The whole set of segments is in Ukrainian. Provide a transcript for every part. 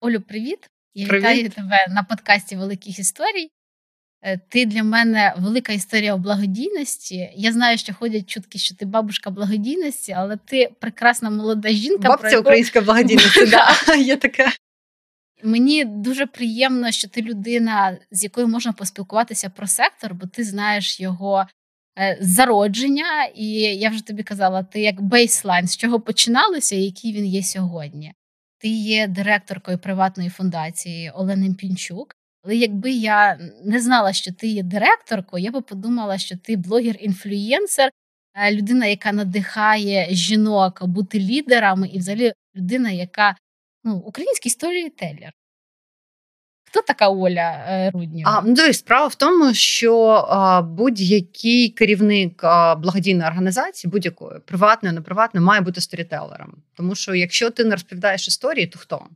Олю, привіт! Я Привіт. вітаю тебе на подкасті Великих історій. Е, Ти для мене велика історія благодійності. Я знаю, що ходять чутки, що ти бабушка благодійності, але ти прекрасна молода жінка. про яку українська благодійниця, да, є таке. Мені дуже приємно, що ти людина, з якою можна поспілкуватися про сектор, бо ти знаєш його е, зародження, і я вже тобі казала, ти як бейслайн, з чого починалося і який він є сьогодні. Ти є директоркою приватної фундації Олени Пінчук. Але якби я не знала, що ти є директоркою, я би подумала, що ти блогер-інфлюєнсер, е, людина, яка надихає жінок бути лідерами, і взагалі людина, яка ну, український сторітелер. Хто така Оля Руднєва? А, ну, дивись, справа в тому, що а, будь-який керівник а, благодійної організації, будь-якої приватної, неприватної, має бути сторітелером. Тому що якщо ти не розповідаєш історії, то хто?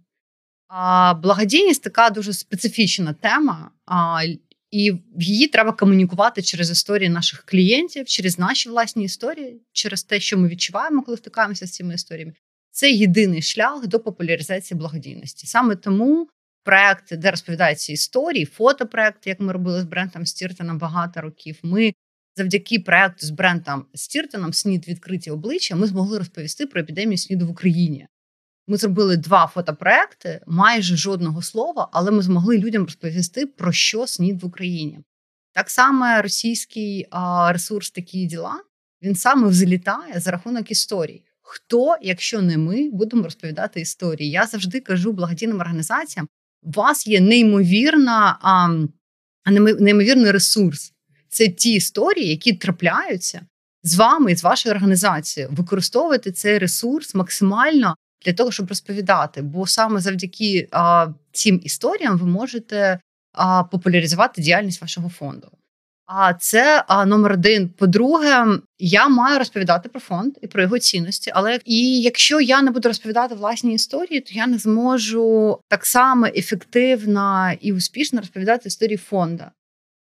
А, благодійність така дуже специфічна тема, а, і її треба комунікувати через історії наших клієнтів, через наші власні історії, через те, що ми відчуваємо, коли стикаємося з цими історіями. Це єдиний шлях до популяризації благодійності. Саме тому проекти, де розповідаються історії, фотопроекти, як ми робили з брендом Стіртоном багато років. Ми завдяки проекту з брендом Стіртоном СНІД відкриті обличчя. Ми змогли розповісти про епідемію СНІДу в Україні. Ми зробили два фотопроекти, майже жодного слова, але ми змогли людям розповісти про що СНІД в Україні. Так само російський ресурс такі діла він саме взлітає за рахунок історій. Хто, якщо не ми, будемо розповідати історії? Я завжди кажу благодійним організаціям: у вас є неймовірна, а, неймо- неймовірний ресурс. Це ті історії, які трапляються з вами і з вашою організацією. Використовуйте цей ресурс максимально для того, щоб розповідати. Бо саме завдяки а, цим історіям ви можете а, популяризувати діяльність вашого фонду. А це а, номер один. По-друге, я маю розповідати про фонд і про його цінності. Але і якщо я не буду розповідати власні історії, то я не зможу так само ефективно і успішно розповідати історії фонду.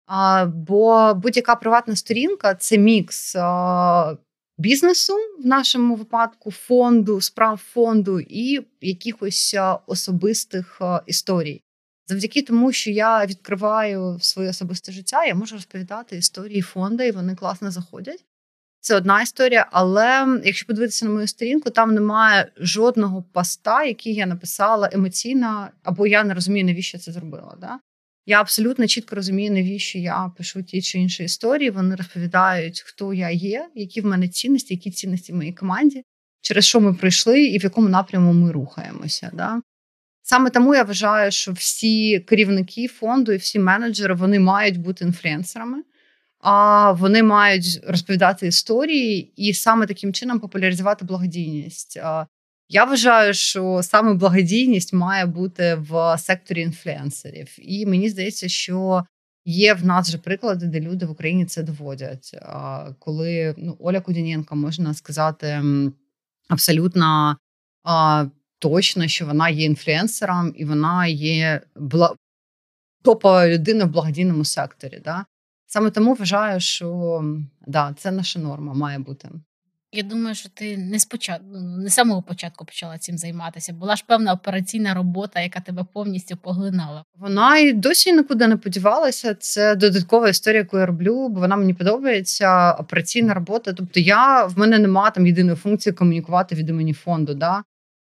А, бо будь-яка приватна сторінка це мікс а, бізнесу в нашому випадку, фонду, справ фонду і якихось особистих а, історій. Завдяки тому, що я відкриваю своє особисте життя, я можу розповідати історії фонду, і вони класно заходять. Це одна історія, але якщо подивитися на мою сторінку, там немає жодного поста, який я написала емоційно, або я не розумію, навіщо це зробила. Да? Я абсолютно чітко розумію, навіщо я пишу ті чи інші історії. Вони розповідають, хто я є, які в мене цінності, які цінності в моїй команді, через що ми прийшли і в якому напряму ми рухаємося. Да? Саме тому я вважаю, що всі керівники фонду і всі менеджери вони мають бути інфлюенсерами, а вони мають розповідати історії і саме таким чином популяризувати благодійність. Я вважаю, що саме благодійність має бути в секторі інфлюенсерів. І мені здається, що є в нас вже приклади, де люди в Україні це доводять. Коли ну, Оля Кудіненко можна сказати абсолютно. Точно, що вона є інфлюенсером і вона є бла... топова людина в благодійному секторі. Да? Саме тому вважаю, що да, це наша норма має бути. Я думаю, що ти не спочатку, ну, не з самого початку почала цим займатися. Була ж певна операційна робота, яка тебе повністю поглинала. Вона і досі нікуди не подівалася. Це додаткова історія, яку я роблю, бо вона мені подобається. Операційна робота. Тобто, я в мене немає там єдиної функції комунікувати від імені фонду. Да?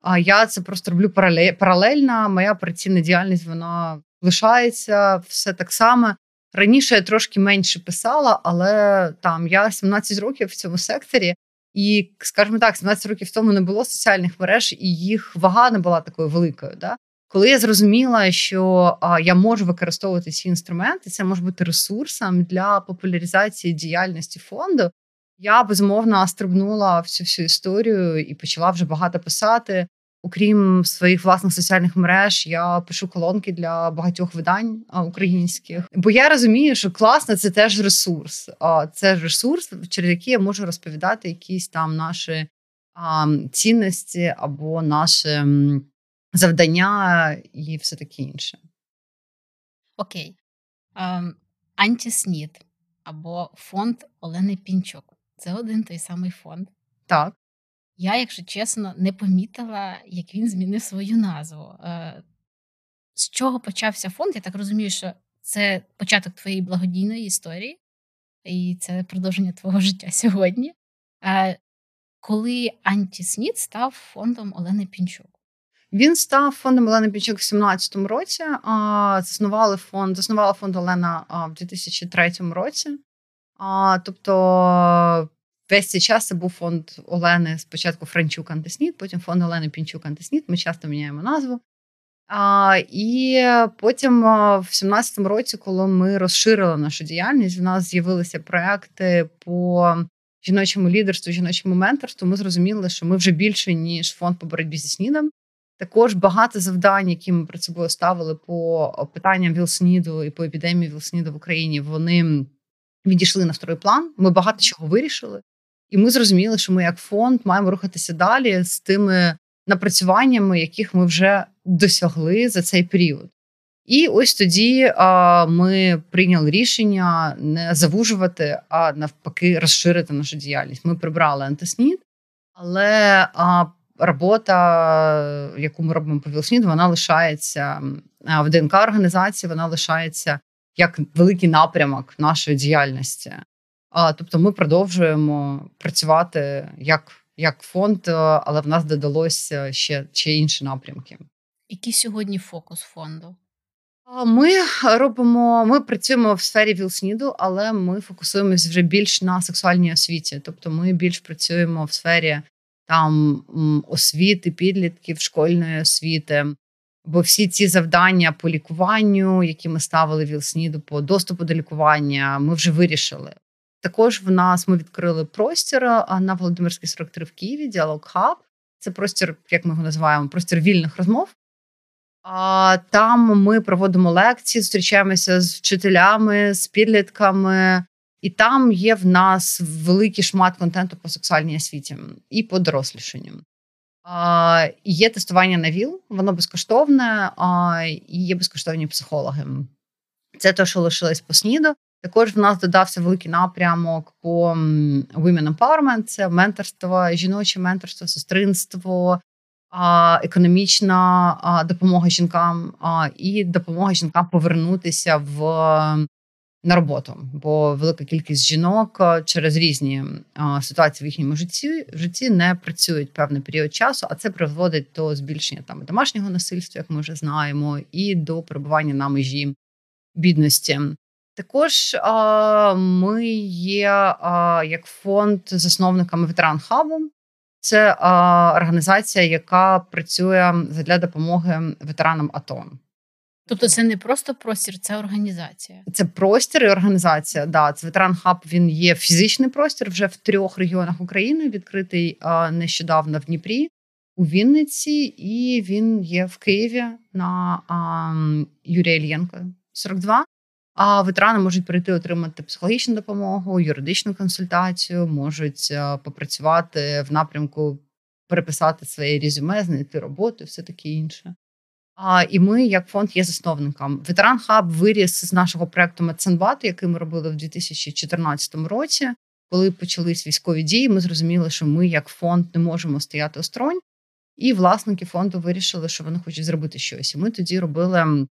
А я це просто роблю паралельно. Моя операційна діяльність вона лишається все так само. Раніше я трошки менше писала, але там я 17 років в цьому секторі, і, скажімо так, 17 років тому не було соціальних мереж, і їх вага не була такою великою. Да? Коли я зрозуміла, що а, я можу використовувати ці інструменти, це може бути ресурсом для популяризації діяльності фонду. Я безумовно стрибнула в цю всю історію і почала вже багато писати. Окрім своїх власних соціальних мереж, я пишу колонки для багатьох видань українських. Бо я розумію, що класно це теж ресурс. Це ресурс, через який я можу розповідати якісь там наші цінності або наше завдання і все таке інше. Окей. Ем, Антіснід. або фонд Олени Пінчук. Це один той самий фонд. Так. Я, якщо чесно, не помітила, як він змінив свою назву. Е, з чого почався фонд? Я так розумію, що це початок твоєї благодійної історії, і це продовження твого життя сьогодні. Е, коли Антіснід став фондом Олени Пінчук. Він став фондом Олени Пінчук в 2017 році. Заснували фонд, заснувала фонд Олена в 2003 році. Тобто весь цей час це був фонд Олени спочатку Франчук Антиснід, потім фонд Олени Пінчук Антиснід. Ми часто міняємо назву. А, І потім в 2017 році, коли ми розширили нашу діяльність, в нас з'явилися проекти по жіночому лідерству, жіночому менторству. Ми зрозуміли, що ми вже більше ніж фонд по боротьбі зі снідом. Також багато завдань, які ми перед собою ставили по питанням Вілсніду і по епідемії Вілсніду в Україні, вони відійшли на второй план. Ми багато чого вирішили, і ми зрозуміли, що ми, як фонд, маємо рухатися далі з тими напрацюваннями, яких ми вже досягли за цей період. І ось тоді а, ми прийняли рішення не завужувати, а навпаки, розширити нашу діяльність. Ми прибрали антиснід, але а, робота, яку ми робимо по Вілснід, вона лишається в ДНК організації, вона лишається як великий напрямок нашої діяльності. А, Тобто, ми продовжуємо працювати як як фонд, але в нас додалося ще, ще інші напрямки. Який сьогодні фокус фонду? Ми робимо, ми працюємо в сфері Вілсніду, але ми фокусуємося вже більш на сексуальній освіті. Тобто, ми більш працюємо в сфері там освіти, підлітків, школьної освіти. Бо всі ці завдання по лікуванню, які ми ставили Вілсніду, по доступу до лікування, ми вже вирішили. Також в нас ми відкрили простір на Володимирській 43 в Києві, діалог хаб. Це простір, як ми його називаємо, простір вільних розмов. А Там ми проводимо лекції, зустрічаємося з вчителями, з підлітками, і там є в нас великий шмат контенту по сексуальній освіті і по дорослішанню. А, Є тестування на ВІЛ, воно безкоштовне, а, і є безкоштовні психологи. Це те, що лишилось по СНІДу. Також в нас додався великий напрямок по Women Empowerment, це менторство, жіноче менторство, сестринство, економічна допомога жінкам і допомога жінкам повернутися в на роботу, бо велика кількість жінок через різні ситуації в їхньому житті житті не працюють певний період часу, а це призводить до збільшення там домашнього насильства, як ми вже знаємо, і до перебування на межі бідності. Також а, ми є а, як фонд засновниками ветеран хабу. Це а, організація, яка працює для допомоги ветеранам АТО. Тобто, це не просто простір, це організація. Це простір і організація. Да, це ветеран хаб. Він є фізичний простір вже в трьох регіонах України. Відкритий а, нещодавно в Дніпрі, у Вінниці, і він є в Києві на а, Юрія Ільєнка 42. А ветерани можуть прийти отримати психологічну допомогу, юридичну консультацію, можуть е, попрацювати в напрямку, переписати своє резюме, знайти роботу, все таке інше. А і ми, як фонд, є засновником. Veteran Hub виріс з нашого проекту Медсанбат, який ми робили в 2014 році. Коли почались військові дії, ми зрозуміли, що ми, як фонд, не можемо стояти осторонь. І власники фонду вирішили, що вони хочуть зробити щось. І Ми тоді робили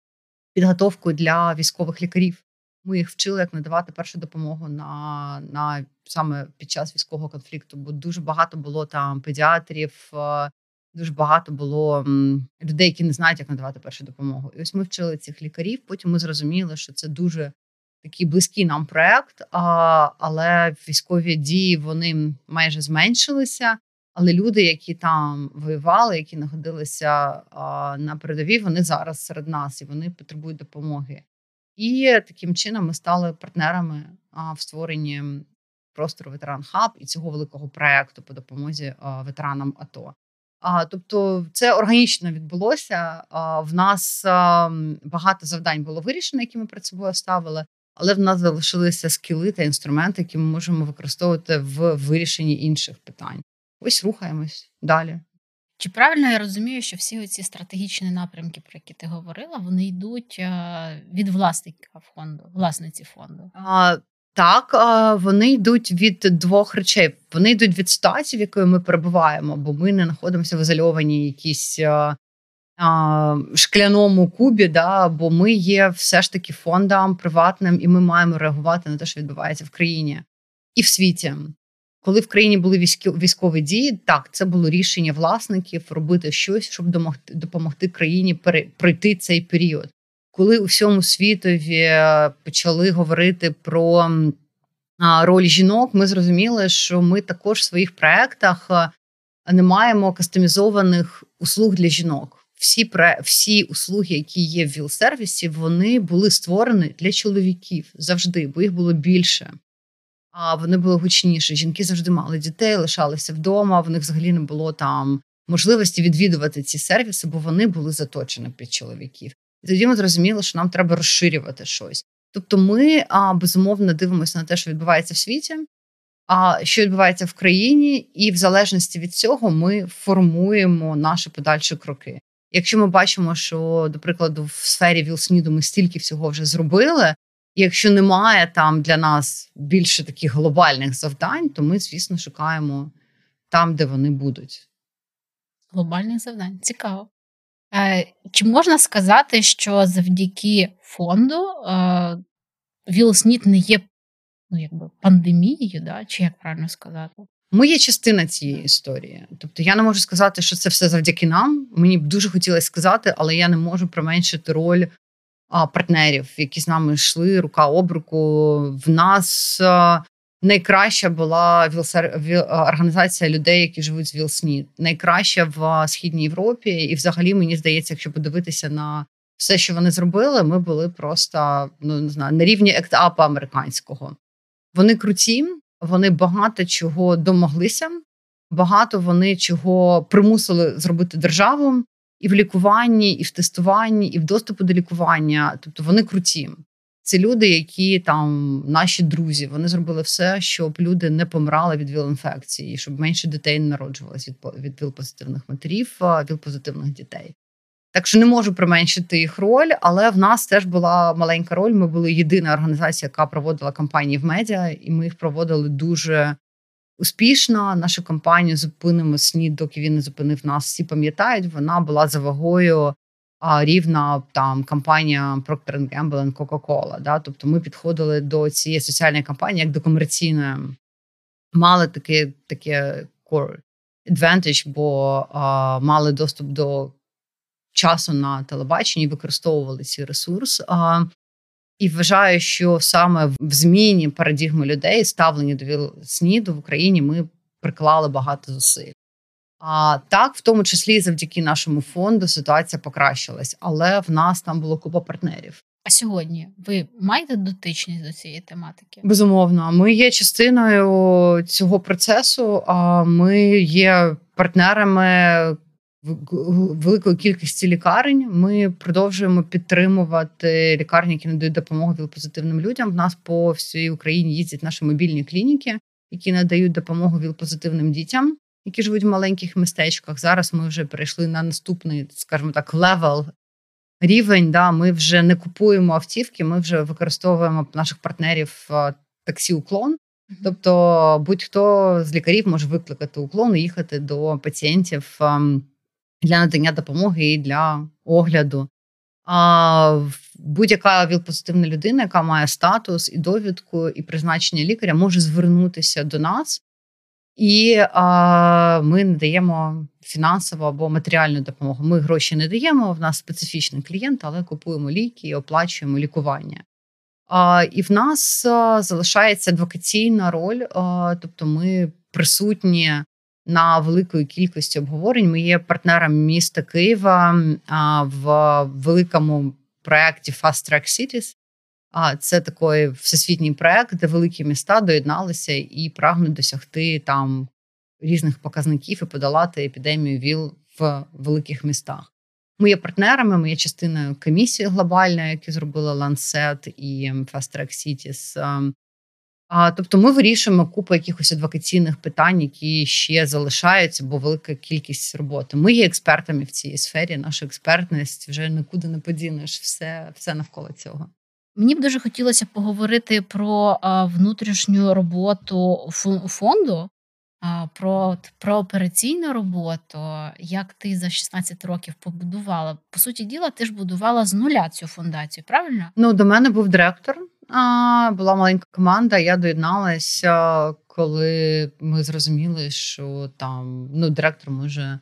підготовку для військових лікарів. Ми їх вчили, як надавати першу допомогу на на саме під час військового конфлікту. Бо дуже багато було там педіатрів, е, дуже багато було людей, які не знають, як надавати першу допомогу. І ось ми вчили цих лікарів. Потім ми зрозуміли, що це дуже такий близький нам проект, але військові дії вони майже зменшилися. Але люди, які там воювали, які знаходилися на передовій, вони зараз серед нас і вони потребують допомоги. І таким чином ми стали партнерами в створенні простору ветеран хаб і цього великого проекту по допомозі ветеранам АТО. А, Тобто, це органічно відбулося. А, В нас а, багато завдань було вирішено, які ми перед собою ставили, але в нас залишилися скіли та інструменти, які ми можемо використовувати в вирішенні інших питань. Ось рухаємось далі. Чи правильно я розумію, що всі ці стратегічні напрямки, про які ти говорила, вони йдуть від власника фонду, власниці фонду? А, Так, вони йдуть від двох речей. Вони йдуть від ситуації, в якої ми перебуваємо, бо ми не знаходимося в ізольованій якійсь шкляному кубі, да, бо ми є все ж таки фондом приватним, і ми маємо реагувати на те, що відбувається в країні і в світі. Коли в країні були військові дії, так це було рішення власників робити щось, щоб допомогти, допомогти країні пройти цей період. Коли у всьому світові е, почали говорити про роль жінок, ми зрозуміли, що ми також в своїх проектах е, не маємо кастомізованих услуг для жінок всі всі услуги, які є в ВІЛ-сервісі, вони були створені для чоловіків завжди, бо їх було більше. А вони були гучніші. Жінки завжди мали дітей, лишалися вдома. В них взагалі не було там можливості відвідувати ці сервіси, бо вони були заточені під чоловіків. І тоді ми зрозуміли, що нам треба розширювати щось. Тобто, ми а, безумовно дивимося на те, що відбувається в світі, а що відбувається в країні, і в залежності від цього ми формуємо наші подальші кроки. Якщо ми бачимо, що, до прикладу, в сфері Вілсніду ми стільки всього вже зробили, якщо немає там для нас більше таких глобальних завдань, то ми, звісно, шукаємо там, де вони будуть. Глобальних завдань цікаво. Е, Чи можна сказати, що завдяки фонду е, Вілснід не є ну, якби пандемією, да? чи як правильно сказати? Ми є частина цієї історії. Тобто я не можу сказати, що це все завдяки нам. Мені б дуже хотілося сказати, але я не можу применшити роль партнерів, які з нами йшли рука об руку. В нас найкраща була віл... організація людей, які живуть з ВІЛСНІД. Найкраща в східній Європі, і, взагалі, мені здається, якщо подивитися на все, що вони зробили, ми були просто ну не знаю на рівні ектапа американського. Вони круті. Вони багато чого домоглися, багато вони чого примусили зробити державу і в лікуванні, і в тестуванні, і в доступу до лікування. Тобто вони круті. Це люди, які там наші друзі. Вони зробили все, щоб люди не помирали від віл-інфекції, щоб менше дітей не народжувалось від від віл-позитивних матерів, віл-позитивних дітей. Так що не можу применшити їх роль, але в нас теж була маленька роль. Ми були єдина організація, яка проводила кампанії в медіа, і ми їх проводили дуже успішно. Нашу кампанію зупинимо СНІД, доки він не зупинив нас. Всі пам'ятають, вона була за вагою а, рівна там кампанія Procter Gamble Coca-Cola. Да? Тобто ми підходили до цієї соціальної кампанії як до комерційної, мали таке таке core advantage, бо а, мали доступ до часу на телебаченні, використовували ці ресурс. А, І вважаю, що саме в зміні парадігми людей, ставлення до СНІДу в Україні, ми приклали багато зусиль. А так, в тому числі завдяки нашому фонду, ситуація покращилась, але в нас там було купа партнерів. А сьогодні ви маєте дотичність до цієї тематики? Безумовно, ми є частиною цього процесу. А ми є партнерами великої кількості лікарень. Ми продовжуємо підтримувати лікарні, які надають допомогу віл-позитивним людям. В нас по всій Україні їздять наші мобільні клініки, які надають допомогу віл-позитивним дітям, які живуть в маленьких містечках. Зараз ми вже перейшли на наступний, скажімо так, level. Рівень, да, ми вже не купуємо автівки, ми вже використовуємо наших партнерів таксі Uklon. Тобто будь-хто з лікарів може викликати Uklon і їхати до пацієнтів для надання допомоги і для огляду. А будь-яка віл-позитивна людина, яка має статус і довідку, і призначення лікаря, може звернутися до нас, і а, ми надаємо фінансову або матеріальну допомогу. Ми гроші не даємо. В нас специфічний клієнт, але купуємо ліки і оплачуємо лікування. А, І в нас залишається адвокаційна роль, а, тобто ми присутні на великої кількості обговорень. Ми є партнером міста Києва в великому проєкті Fast Track Cities. А це такий всесвітній проект, де великі міста доєдналися і прагнуть досягти там різних показників і подолати епідемію ВІЛ в великих містах. Ми є партнерами, ми є частиною комісії глобальної, які зробили Lancet і Fast Track Cities. А, Тобто ми вирішуємо купу якихось адвокаційних питань, які ще залишаються, бо велика кількість роботи. Ми є експертами в цій сфері. Наша експертність вже нікуди не подінеш. Все, все навколо цього. Мені б дуже хотілося поговорити про внутрішню роботу фонду, про про операційну роботу, як ти за 16 років побудувала. По суті діла, ти ж будувала з нуля цю фундацію, правильно? Ну, до мене був директор, була маленька команда. Я доєдналася, коли ми зрозуміли, що там ну, директор може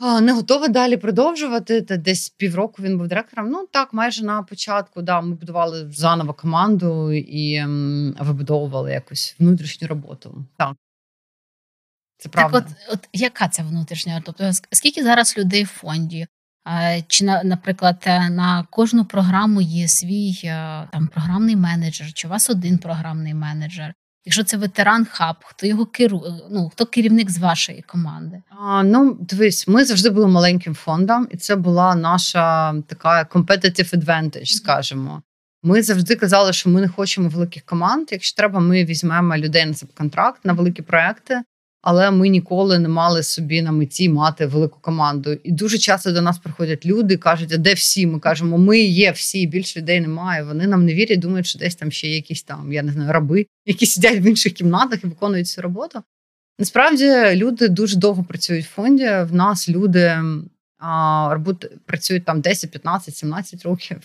не готова далі продовжувати. Та десь півроку він був директором. Ну так, майже на початку. Да, Ми будували заново команду і м, вибудовували якусь внутрішню роботу. Так. Це правда. Так, от, от яка це внутрішня? Тобто, скільки зараз людей в фонді? Чи, наприклад, е, на кожну програму є свій е, там програмний менеджер, чи у вас один програмний менеджер? Якщо це ветеран хаб, хто його керує? Ну хто керівник з вашої команди? А, Ну дивись, ми завжди були маленьким фондом, і це була наша така competitive advantage, скажімо. Ми завжди казали, що ми не хочемо великих команд. Якщо треба, ми візьмемо людей на контракт на великі проекти але ми ніколи не мали собі на меті мати велику команду. І дуже часто до нас приходять люди, кажуть, а де всі? Ми кажемо, ми є всі, більше людей немає. Вони нам не вірять, думають, що десь там ще якісь там, я не знаю, раби, які сидять в інших кімнатах і виконують цю роботу. Насправді люди дуже довго працюють в фонді. В нас люди а, працюють там 10, 15, 17 років.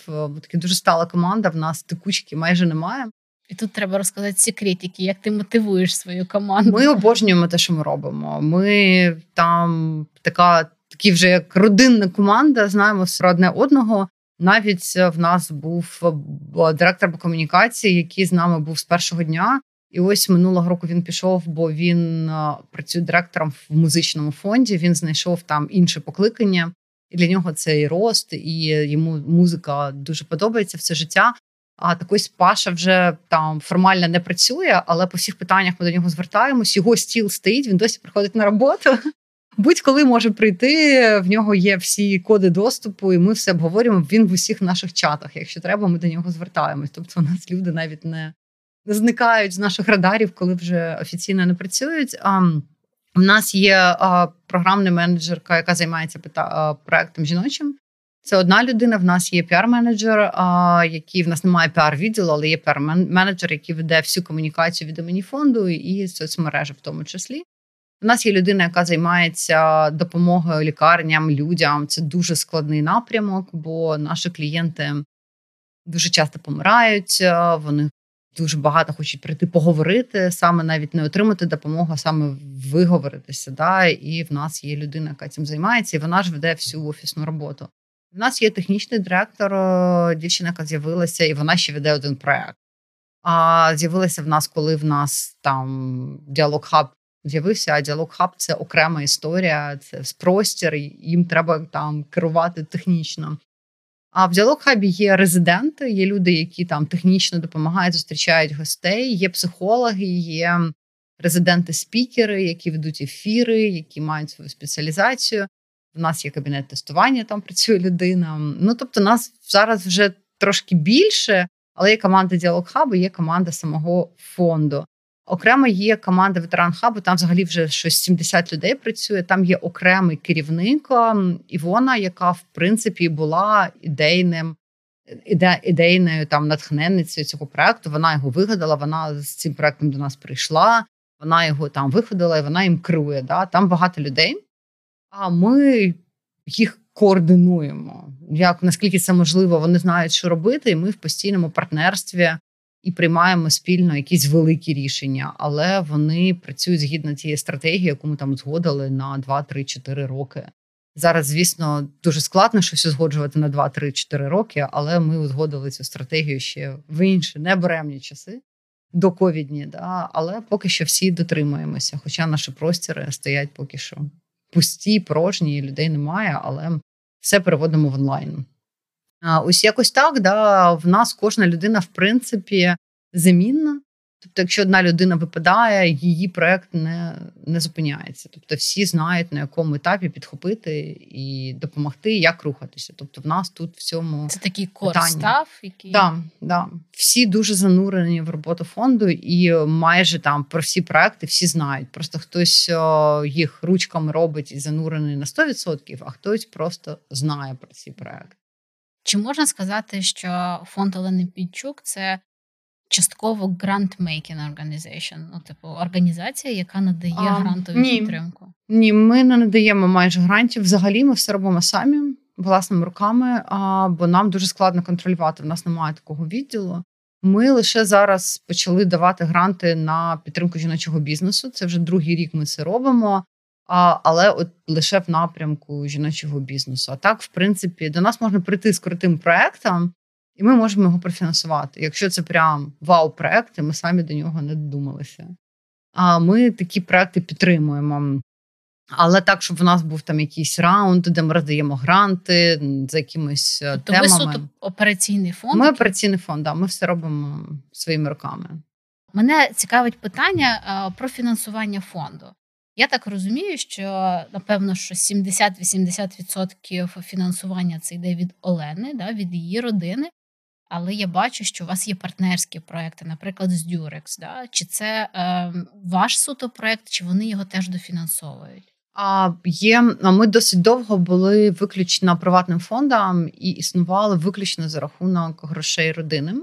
Такі дуже стала команда. В нас текучки майже немає. І тут треба розказати секретики, як ти мотивуєш свою команду. Ми обожнюємо те, що ми робимо. Ми там така, такі вже як родинна команда, знаємо все одне одного. Навіть в нас був директор по комунікації, який з нами був з першого дня. І ось минулого року він пішов, бо він працює директором в музичному фонді. Він знайшов там інше покликання, і для нього це і рост, і йому музика дуже подобається все життя. А так Паша вже там формально не працює, але по всіх питаннях ми до нього звертаємось. Його стіл стоїть, він досі приходить на роботу. Будь-коли може прийти, в нього є всі коди доступу, і ми все обговорюємо. Він в усіх наших чатах. Якщо треба, ми до нього звертаємось. Тобто, у нас люди навіть не зникають з наших радарів, коли вже офіційно не працюють. А у нас є програмна менеджерка, яка займається проектом жіночим. Це одна людина. В нас є піар-менеджер, який в нас немає піар-відділу, але є піар-менеджер, який веде всю комунікацію від імені фонду і соцмережі, в тому числі. У нас є людина, яка займається допомогою лікарням, людям. Це дуже складний напрямок, бо наші клієнти дуже часто помирають. Вони дуже багато хочуть прийти поговорити, саме навіть не отримати допомогу, а саме виговоритися. Да? І в нас є людина, яка цим займається, і вона ж веде всю офісну роботу. У нас є технічний директор, дівчина, яка з'явилася, і вона ще веде один проект. А з'явилася в нас, коли в нас там діалог хаб з'явився. А діалог хаб це окрема історія, це простір, їм треба там керувати технічно. А в діалог хабі є резиденти, є люди, які там технічно допомагають, зустрічають гостей, є психологи, є резиденти-спікери, які ведуть ефіри, які мають свою спеціалізацію. В нас є кабінет тестування, там працює людина. Ну тобто, нас зараз вже трошки більше, але є команда діалог хабу, є команда самого фонду. Окремо є команда ветеран хабу. Там взагалі вже щось 70 людей працює. Там є окремий керівник Івона, яка в принципі була ідейним іде, ідейною там натхненницею цього проекту. Вона його вигадала. Вона з цим проектом до нас прийшла. Вона його там виходила і вона їм керує. Да? Там багато людей а ми їх координуємо. Як наскільки це можливо, вони знають, що робити, і ми в постійному партнерстві і приймаємо спільно якісь великі рішення, але вони працюють згідно цієї стратегії, яку ми там згодили на 2-3-4 роки. Зараз, звісно, дуже складно щось узгоджувати на 2-3-4 роки, але ми узгодили цю стратегію ще в інші неберемні часи до ковідні. Да? Але поки що всі дотримуємося. Хоча наші простіри стоять поки що пусті, порожні, людей немає, але все переводимо в онлайн. Ось якось так. да, В нас кожна людина, в принципі, замінна. Тобто, якщо одна людина випадає, її проект не не зупиняється. Тобто, всі знають на якому етапі підхопити і допомогти, як рухатися. Тобто, в нас тут в цьому це такий корстав, який да, да. всі дуже занурені в роботу фонду, і майже там про всі проекти всі знають. Просто хтось їх ручками робить і занурений на 100%, а хтось просто знає про ці проекти. Чи можна сказати, що фонд Олени Підчук це частково grant-making organization, ну, типу, організація, яка надає а, грантову ні. підтримку? Ні, ми не надаємо майже грантів. Взагалі, ми все робимо самі власними руками, а, бо нам дуже складно контролювати. В нас немає такого відділу. Ми лише зараз почали давати гранти на підтримку жіночого бізнесу. Це вже другий рік ми це робимо, а, але от лише в напрямку жіночого бізнесу. А так, в принципі, до нас можна прийти з крутим проектом, і ми можемо його профінансувати. Якщо це прям вау-проект, ми самі до нього не додумалися. А ми такі проекти підтримуємо. Але так, щоб в нас був там якийсь раунд, де ми роздаємо гранти за якимись е, тобто темами. ви суто операційний фонд? Ми операційний фонд, да, ми все робимо своїми руками. Мене цікавить питання е, про фінансування фонду. Я так розумію, що напевно що 70-80% фінансування це йде від Олени, да, від її родини. Але я бачу, що у вас є партнерські проекти, наприклад, з Durex. Да? Чи це е, ваш суто проект, чи вони його теж дофінансовують? А є ми досить довго були виключно приватним фондом і існували виключно за рахунок грошей родини.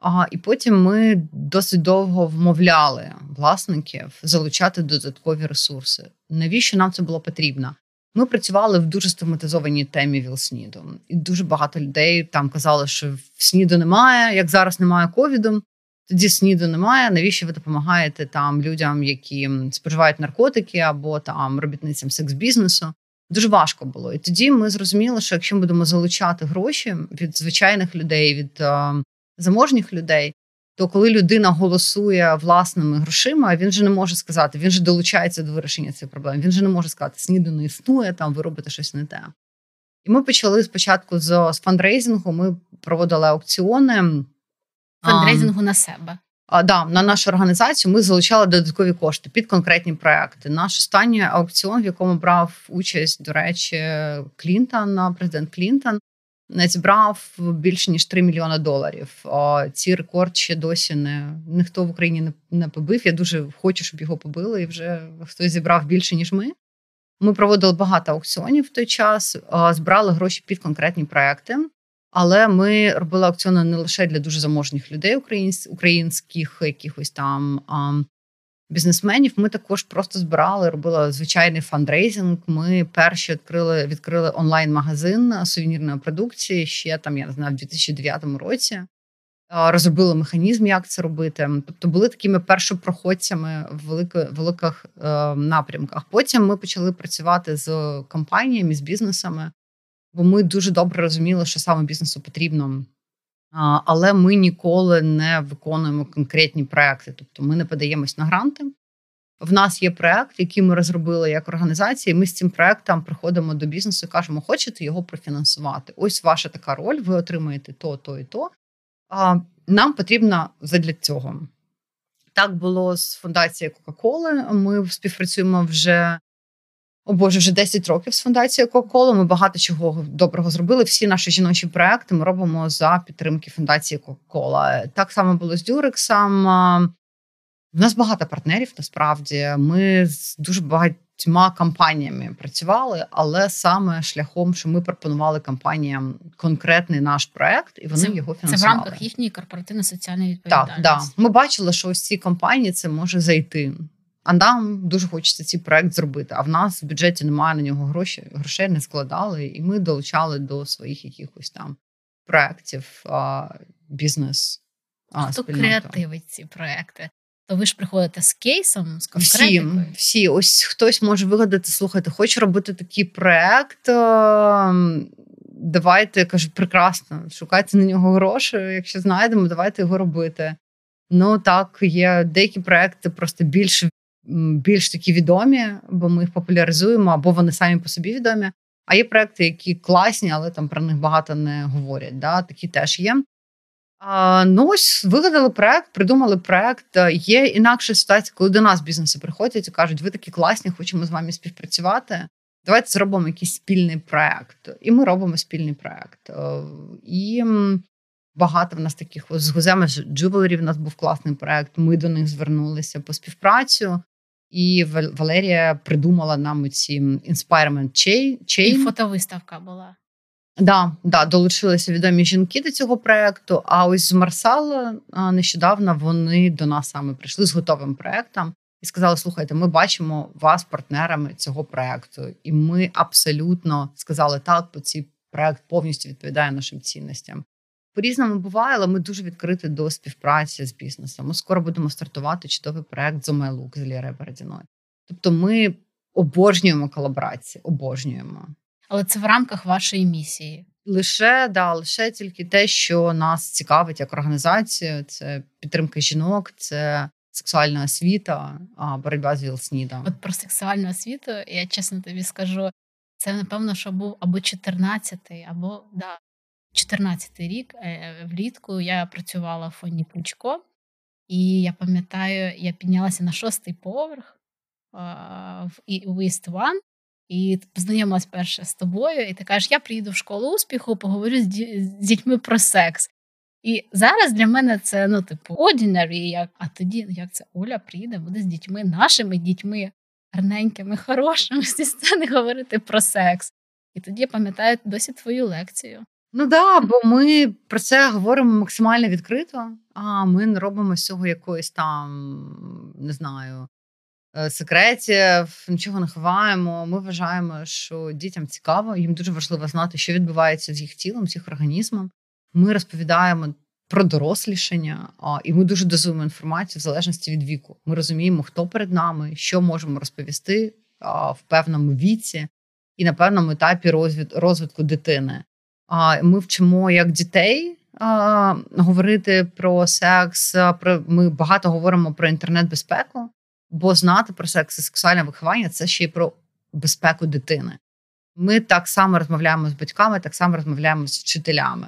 А, І потім ми досить довго вмовляли власників залучати додаткові ресурси. Навіщо нам це було потрібно? Ми працювали в дуже стигматизованій темі ВІЛ-СНІДу. і дуже багато людей там казали, що СНІДу немає, як зараз немає ковіду. Тоді СНІДу немає. Навіщо ви допомагаєте там людям, які споживають наркотики або там робітницям секс-бізнесу? Дуже важко було. І тоді ми зрозуміли, що якщо ми будемо залучати гроші від звичайних людей, від е, заможніх людей, то коли людина голосує власними грошима, він же не може сказати, він же долучається до вирішення цих проблем. Він же не може сказати, СНІДу не існує, там ви робите щось не те. І ми почали спочатку з, з фандрейзингу. Ми проводили аукціони фандрейзингу а, на себе. А, да, на нашу організацію ми залучали додаткові кошти під конкретні проекти. Наш останній аукціон, в якому брав участь, до речі, Клінтон, президент Клінтон, зібрав більше ніж 3 мільйони доларів. Ці рекорд ще досі не ніхто в Україні не, побив. Я дуже хочу, щоб його побили, і вже хтось зібрав більше ніж ми. Ми проводили багато аукціонів в той час, збирали гроші під конкретні проекти. Але ми робили аукціони не лише для дуже заможних людей, українських якихось там бізнесменів. Ми також просто збирали, робили звичайний фандрейзинг. Ми перші відкрили відкрили онлайн-магазин сувенірної продукції ще там, я не знаю, в 2009 році. Розробили механізм, як це робити. Тобто були такими першопроходцями в великих, великих е, напрямках. Потім ми почали працювати з компаніями, з бізнесами бо ми дуже добре розуміли, що саме бізнесу потрібно. Але ми ніколи не виконуємо конкретні проекти, тобто ми не подаємось на гранти. В нас є проект, який ми розробили як організація. і Ми з цим проектом приходимо до бізнесу і кажемо, хочете його профінансувати. Ось ваша така роль, ви отримаєте то, то і то. А нам потрібно задля цього. Так було з фундацією Кока-Коли. Ми співпрацюємо вже о Боже, вже 10 років з фундацією Кока-Кола. Ми багато чого доброго зробили. Всі наші жіночі проекти ми робимо за підтримки фундації Кока-Кола. Так само було з Дюрексом. У нас багато партнерів. Насправді ми з дуже багатьма компаніями працювали, але саме шляхом, що ми пропонували компаніям конкретний наш проект, і вони це, його фінансували. Це в рамках їхньої корпоративно соціальної відповідальності. Так, да. Ми бачили, що ось ці компанії це може зайти. А нам дуже хочеться цей проект зробити. А в нас в бюджеті немає на нього грошей, грошей не складали, і ми долучали до своїх якихось там проєктів а, бізнес. А, Хто спільнота. креативить ці проекти? То ви ж приходите з кейсом, з конкретикою? Всі, всі. Ось хтось може вигадати, слухайте, хочу робити такий проект. Давайте кажу, прекрасно, шукайте на нього гроші. Якщо знайдемо, давайте його робити. Ну так, є деякі проекти просто більш більш такі відомі, бо ми їх популяризуємо, або вони самі по собі відомі. А є проекти, які класні, але там про них багато не говорять. Да? Такі теж є. А, Ну, ось вигадали проект, придумали проект. Є інакша ситуація, коли до нас бізнеси приходять і кажуть, ви такі класні, хочемо з вами співпрацювати. Давайте зробимо якийсь спільний проект. І ми робимо спільний проект. І багато в нас таких з гуземи Джувелері в нас був класний проект. Ми до них звернулися по співпрацю. І Валерія придумала нам ці Inspirement Chain. І фотовиставка була. Да, да, долучилися відомі жінки до цього проекту. А ось з Марсала нещодавно вони до нас саме прийшли з готовим проектом і сказали: слухайте, ми бачимо вас партнерами цього проекту, і ми абсолютно сказали так, бо цей проект повністю відповідає нашим цінностям. По різному буває, але ми дуже відкриті до співпраці з бізнесом. Ми скоро будемо стартувати чудовий проект з Омелук з Лірою Бородіною. Тобто, ми обожнюємо колаборації, обожнюємо. Але це в рамках вашої місії. Лише да, лише тільки те, що нас цікавить як організацію, це підтримка жінок, це сексуальна освіта, а боротьба з ВІЛ-СНІДом. От про сексуальну освіту, я чесно тобі скажу, це напевно, що був або 14-й, або да, 14-й рік е, влітку я працювала в фонді Ключко, і я пам'ятаю, я піднялася на шостий поверх в East One, і познайомилась перше з тобою, і ти кажеш, я приїду в школу успіху, поговорю з, ді- з дітьми про секс. І зараз для мене це ну, типу, ordinary, як а тоді ну, як це Оля приїде, буде з дітьми, нашими дітьми, гарненькими, хорошими, зі сцени говорити про секс. І тоді я пам'ятаю досі твою лекцію. Ну да, бо ми про це говоримо максимально відкрито, а ми не робимо з цього якоїсь там, не знаю, Е, секретів, нічого не ховаємо. Ми вважаємо, що дітям цікаво, їм дуже важливо знати, що відбувається з їх тілом, з їх організмом. Ми розповідаємо про дорослішання, і ми дуже дозуємо інформацію в залежності від віку. Ми розуміємо, хто перед нами, що можемо розповісти в певному віці і на певному етапі розвитку дитини. Ми вчимо як дітей. Говорити про секс, про ми багато говоримо про інтернет-безпеку. Бо знати про секс і сексуальне виховання це ще й про безпеку дитини. Ми так само розмовляємо з батьками, так само розмовляємо з вчителями.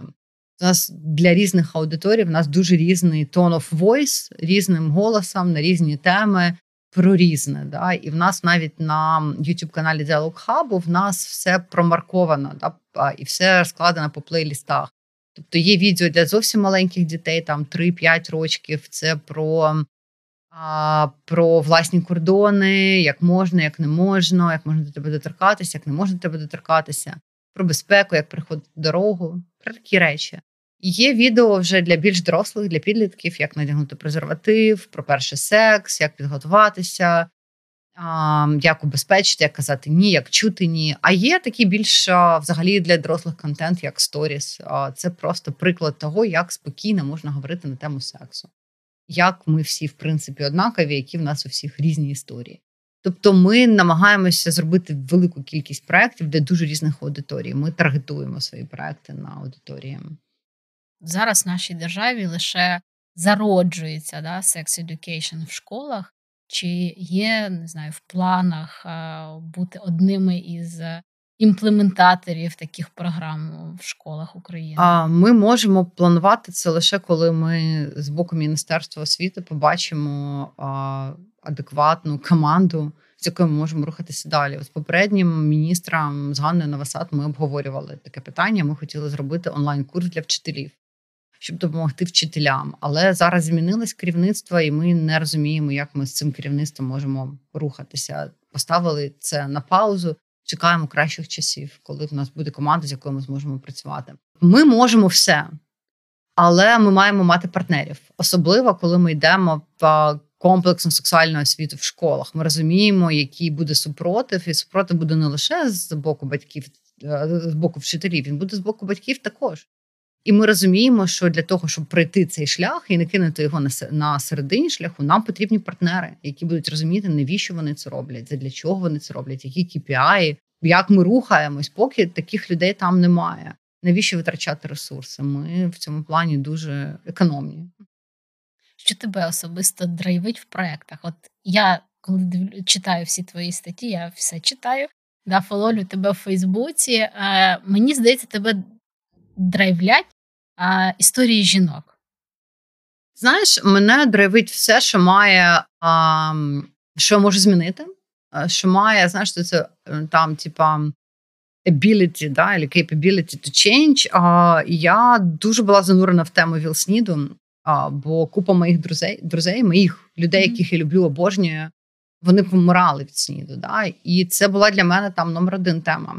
У нас для різних аудиторій у нас дуже різний tone of voice, різним голосом на різні теми про різне. Да? І в нас навіть на youtube каналі Dialog Hub в нас все промарковано да? І все складено по плейлістах. Тобто є відео для зовсім маленьких дітей, там 3-5 років. Це про про власні кордони, як можна, як не можна, як можна до тебе доторкатися, як не можна до тебе доторкатися, про безпеку, як переходити дорогу, про такі речі. Є відео вже для більш дорослих, для підлітків, як надягнути презерватив, про перший секс, як підготуватися, як убезпечити, як казати ні, як чути ні. А є такий більш взагалі для дорослих контент, як сторіс. Це просто приклад того, як спокійно можна говорити на тему сексу як ми всі, в принципі, однакові, які в нас у всіх різні історії. Тобто ми намагаємося зробити велику кількість проєктів для дуже різних аудиторій. Ми таргетуємо свої проекти на аудиторії. Зараз в нашій державі лише зароджується да, education в школах, чи є не знаю, в планах бути одними із імплементаторів таких програм в школах України? А ми можемо планувати це лише коли ми з боку Міністерства освіти побачимо адекватну команду, з якою ми можемо рухатися далі. З попереднім міністром з Ганною Новосад ми обговорювали таке питання. Ми хотіли зробити онлайн-курс для вчителів. Щоб допомогти вчителям, але зараз змінилось керівництво, і ми не розуміємо, як ми з цим керівництвом можемо рухатися. Поставили це на паузу чекаємо кращих часів, коли в нас буде команда, з якою ми зможемо працювати. Ми можемо все, але ми маємо мати партнерів, особливо коли ми йдемо в комплексну сексуальну освіту в школах. Ми розуміємо, який буде супротив, і супротив буде не лише з боку батьків, е, з боку вчителів, він буде з боку батьків також. І ми розуміємо, що для того, щоб пройти цей шлях і не кинути його на середині шляху, нам потрібні партнери, які будуть розуміти, навіщо вони це роблять, для чого вони це роблять, які KPI, як ми рухаємось, поки таких людей там немає. Навіщо витрачати ресурси? Ми в цьому плані дуже економні. Що тебе особисто драйвить в проєктах? От я коли читаю всі твої статті, я все читаю, да, фололю тебе в Фейсбуці. Е, мені здається, тебе драйвлять а, історії жінок? Знаєш, мене драйвить все, що має, а, що може змінити, що має, знаєш, це е, там, типа. Ability, да, або capability to change. А, Я дуже була занурена в тему Вілсніду, а, бо купа моїх друзей, друзей, моїх людей, mm-hmm. яких я люблю, обожнюю, вони помирали від сніду. Да, І це була для мене там номер один тема.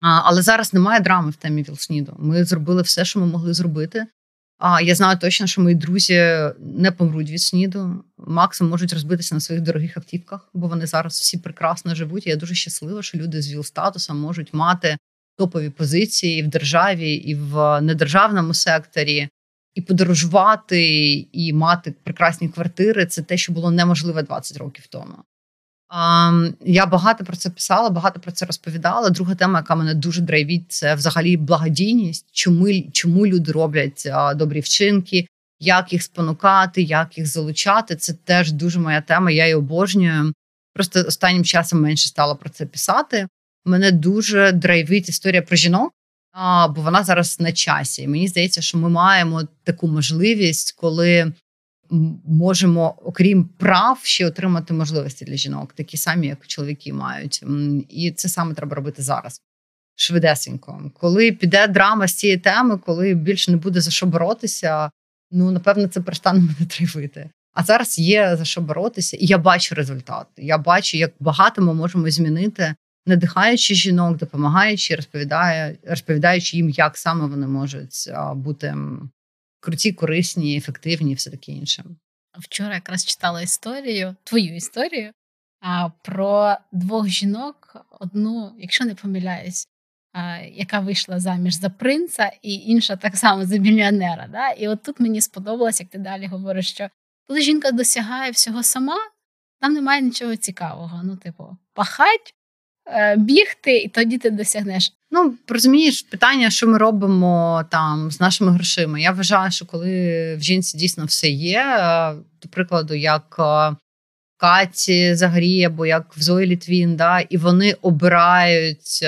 Але зараз немає драми в темі Вілсніду. Ми зробили все, що ми могли зробити. А я знаю точно, що мої друзі не помруть від сніду. Максимум можуть розбитися на своїх дорогих автівках, бо вони зараз всі прекрасно живуть. І Я дуже щаслива, що люди з ВІЛ-статусом можуть мати топові позиції і в державі, і в недержавному секторі, і подорожувати, і мати прекрасні квартири. Це те, що було неможливо 20 років тому. Я багато про це писала, багато про це розповідала. Друга тема, яка мене дуже драйвить, це взагалі благодійність. Чому чому люди роблять добрі вчинки, як їх спонукати, як їх залучати. Це теж дуже моя тема. Я її обожнюю. Просто останнім часом менше стала про це писати. Мене дуже драйвить історія про жінок, бо вона зараз на часі. І мені здається, що ми маємо таку можливість, коли можемо, окрім прав, ще отримати можливості для жінок, такі самі, як чоловіки мають. І це саме треба робити зараз. Швидесенько. Коли піде драма з цієї теми, коли більше не буде за що боротися, ну напевно, це перестане мене тривити. А зараз є за що боротися, і я бачу результат. Я бачу, як багато ми можемо змінити, надихаючи жінок, допомагаючи, розповідаючи їм, як саме вони можуть бути круті, корисні, ефективні, все таке інше. Вчора якраз читала історію, твою історію про двох жінок. Одну, якщо не помиляюсь, яка вийшла заміж за принца, і інша так само за мільйонера. Да? І от тут мені сподобалось, як ти далі говориш, що коли жінка досягає всього сама, там немає нічого цікавого. Ну, типу, пахать, Е, бігти, і тоді ти досягнеш. Ну розумієш, питання, що ми робимо там з нашими грошима. Я вважаю, що коли в жінці дійсно все є, е, до прикладу, як е, Каті Загрі, або як в Зої Літвін, да, і вони обирають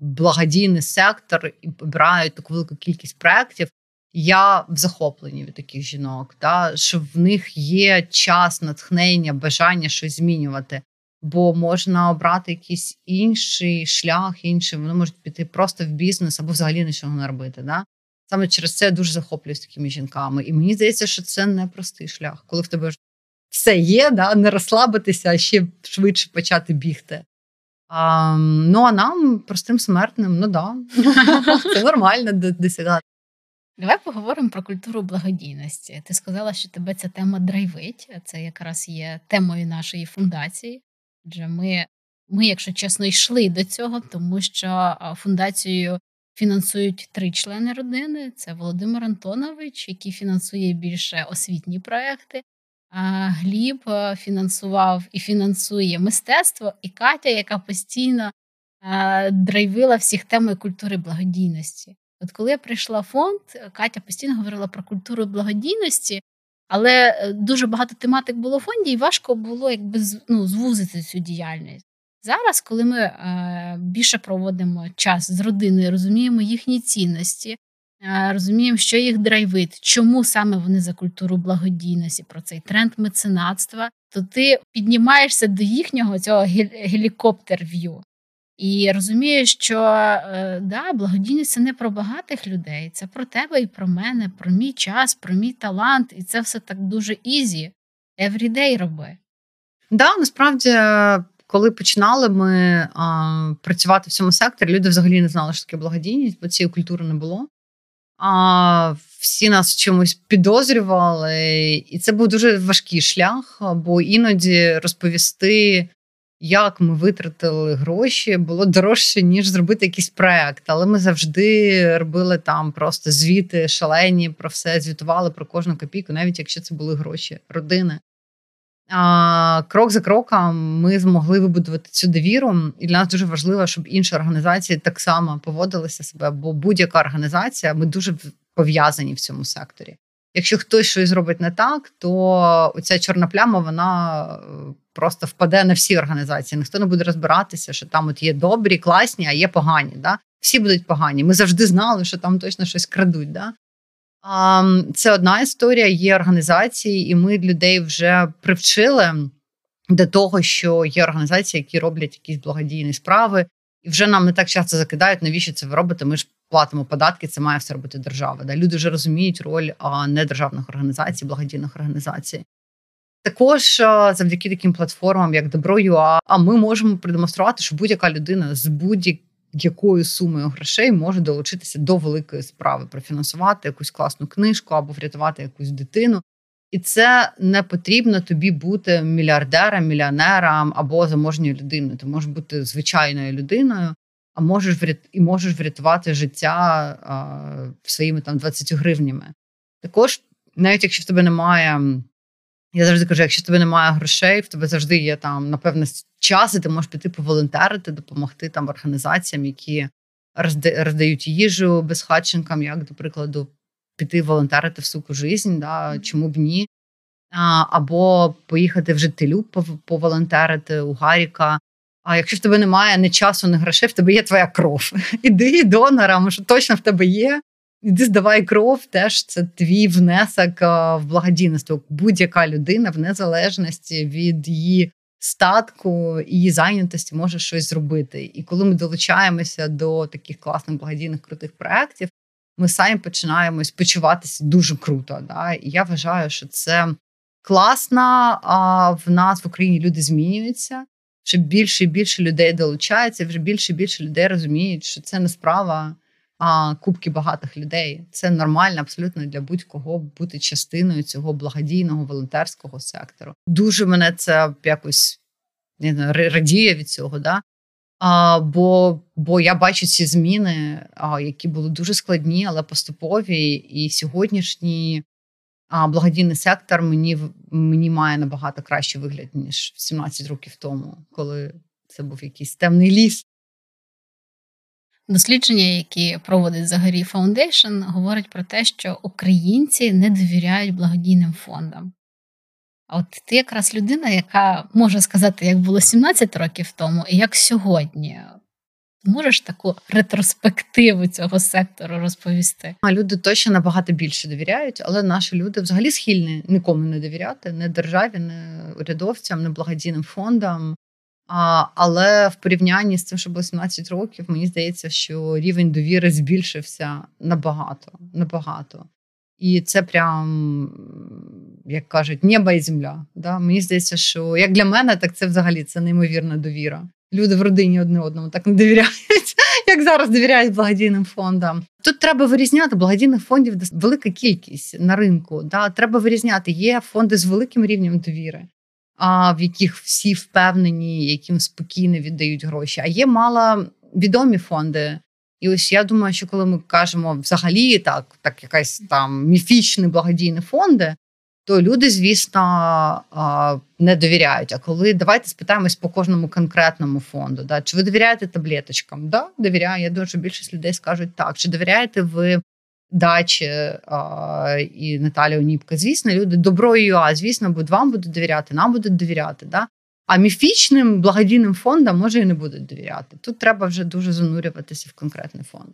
благодійний сектор і обирають таку велику кількість проєктів. Я в захопленні від таких жінок, да, що в них є час, натхнення, бажання щось змінювати бо можна обрати якийсь інший шлях, інший. Вони можуть піти просто в бізнес або взагалі нічого не робити. Да? Саме через це я дуже захоплююсь такими жінками. І мені здається, що це не простий шлях, коли в тебе все є, да? не розслабитися, а ще швидше почати бігти. А, Ну а нам, простим смертним, ну да, це нормально досягати. Давай поговоримо про культуру благодійності. Ти сказала, що тебе ця тема драйвить. Це якраз є темою нашої фундації. Адже ми, ми, якщо чесно, йшли до цього, тому що фундацією фінансують три члени родини: це Володимир Антонович, який фінансує більше освітні проекти. А Гліб фінансував і фінансує мистецтво, і Катя, яка постійно драйвила всіх темою культури благодійності. От коли я прийшла в фонд, Катя постійно говорила про культуру благодійності, але е, дуже багато тематик було в фонді, і важко було якби ну, звузити цю діяльність. Зараз, коли ми е, більше проводимо час з родиною, розуміємо їхні цінності, е, розуміємо, що їх драйвить, чому саме вони за культуру благодійності, про цей тренд меценатства, то ти піднімаєшся до їхнього цього helicopter view. І розумію, що е, да, благодійність це не про багатих людей, це про тебе і про мене, про мій час, про мій талант. І це все так дуже easy. Everyday роби. Да, насправді, коли починали ми а, працювати в цьому секторі, люди взагалі не знали, що таке благодійність, бо цієї культури не було. А, Всі нас чомусь підозрювали, і це був дуже важкий шлях, бо іноді розповісти як ми витратили гроші, було дорожче, ніж зробити якийсь проект. Але ми завжди робили там просто звіти шалені про все, звітували про кожну копійку, навіть якщо це були гроші родини. А, Крок за кроком ми змогли вибудувати цю довіру, і для нас дуже важливо, щоб інші організації так само поводилися себе, бо будь-яка організація ми дуже пов'язані в цьому секторі. Якщо хтось щось зробить не так, то оця чорна пляма вона просто впаде на всі організації. Ніхто не буде розбиратися, що там от є добрі, класні, а є погані. Да? Всі будуть погані. Ми завжди знали, що там точно щось крадуть. Да? Це одна історія. Є організації, і ми людей вже привчили до того, що є організації, які роблять якісь благодійні справи, і вже нам не так часто закидають, навіщо це ви робите? Ми ж платимо податки, це має все робити держава. Да? Люди вже розуміють роль недержавних організацій, благодійних організацій. Також завдяки таким платформам, як Добро.ua, а ми можемо продемонструвати, що будь-яка людина з будь якою сумою грошей може долучитися до великої справи, профінансувати якусь класну книжку або врятувати якусь дитину. І це не потрібно тобі бути мільярдером, мільйонером або заможньою людиною. Ти можеш бути звичайною людиною, а можеш і можеш врятувати життя а, своїми там 20 гривнями. Також, навіть якщо в тебе немає, я завжди кажу, якщо в тебе немає грошей, в тебе завжди є там напевне час, і ти можеш піти поволонтерити, допомогти там організаціям, які роздають їжу безхатченкам, як до прикладу, піти волонтерити в суку жизнь, да, чому б ні. Або поїхати в жителю поволонтерити у Гаріка. А якщо в тебе немає ні часу, ні грошей, в тебе є твоя кров. Іди донорам, що точно в тебе є. Іди здавай кров, теж це твій внесок в благодійництво. Будь-яка людина в незалежності від її статку і її зайнятості може щось зробити. І коли ми долучаємося до таких класних благодійних крутих проєктів, ми самі починаємо почуватися дуже круто. Да? І я вважаю, що це класно. А в нас в Україні люди змінюються. Вже більше і більше людей долучається, вже більше і більше людей розуміють, що це не справа а, кубки багатих людей. Це нормально абсолютно для будь-кого бути частиною цього благодійного волонтерського сектору. Дуже мене це якось не знаю, радіє від цього. Да? А, Бо бо я бачу ці зміни, а, які були дуже складні, але поступові. І сьогоднішній а, благодійний сектор мені мені має набагато кращий вигляд ніж 17 років тому, коли це був якийсь темний ліс. Дослідження, які проводить Zagoriy Foundation, говорять про те, що українці не довіряють благодійним фондам. А от ти якраз людина, яка може сказати, як було 17 років тому, і як сьогодні. Можеш таку ретроспективу цього сектору розповісти? А люди точно набагато більше довіряють, але наші люди взагалі схильні нікому не довіряти, не державі, не урядовцям, не благодійним фондам. А, Але в порівнянні з цим, що було 17 років, мені здається, що рівень довіри збільшився набагато. набагато. І це прям, як кажуть, небо і земля. Да? Мені здається, що як для мене, так це взагалі це неймовірна довіра. Люди в родині одне одному так не довіряють, як зараз довіряють благодійним фондам. Тут треба вирізняти благодійних фондів велика кількість на ринку. Да? Треба вирізняти. Є фонди з великим рівнем довіри а в яких всі впевнені, яким спокійно віддають гроші. А є мало відомі фонди. І ось я думаю, що коли ми кажемо взагалі так, так якась там міфічні благодійні фонди, то люди, звісно, не довіряють. А коли давайте спитаємось по кожному конкретному фонду, да, чи ви довіряєте таблеточкам? Да, довіряю. Я думаю, що більшість людей скажуть так. Чи довіряєте ви Дачі і Наталя Оніпка. Звісно, люди Dobro.ua, звісно, будуть вам будуть довіряти, нам будуть довіряти. Да? А міфічним благодійним фондам може і не будуть довіряти. Тут треба вже дуже занурюватися в конкретний фонд.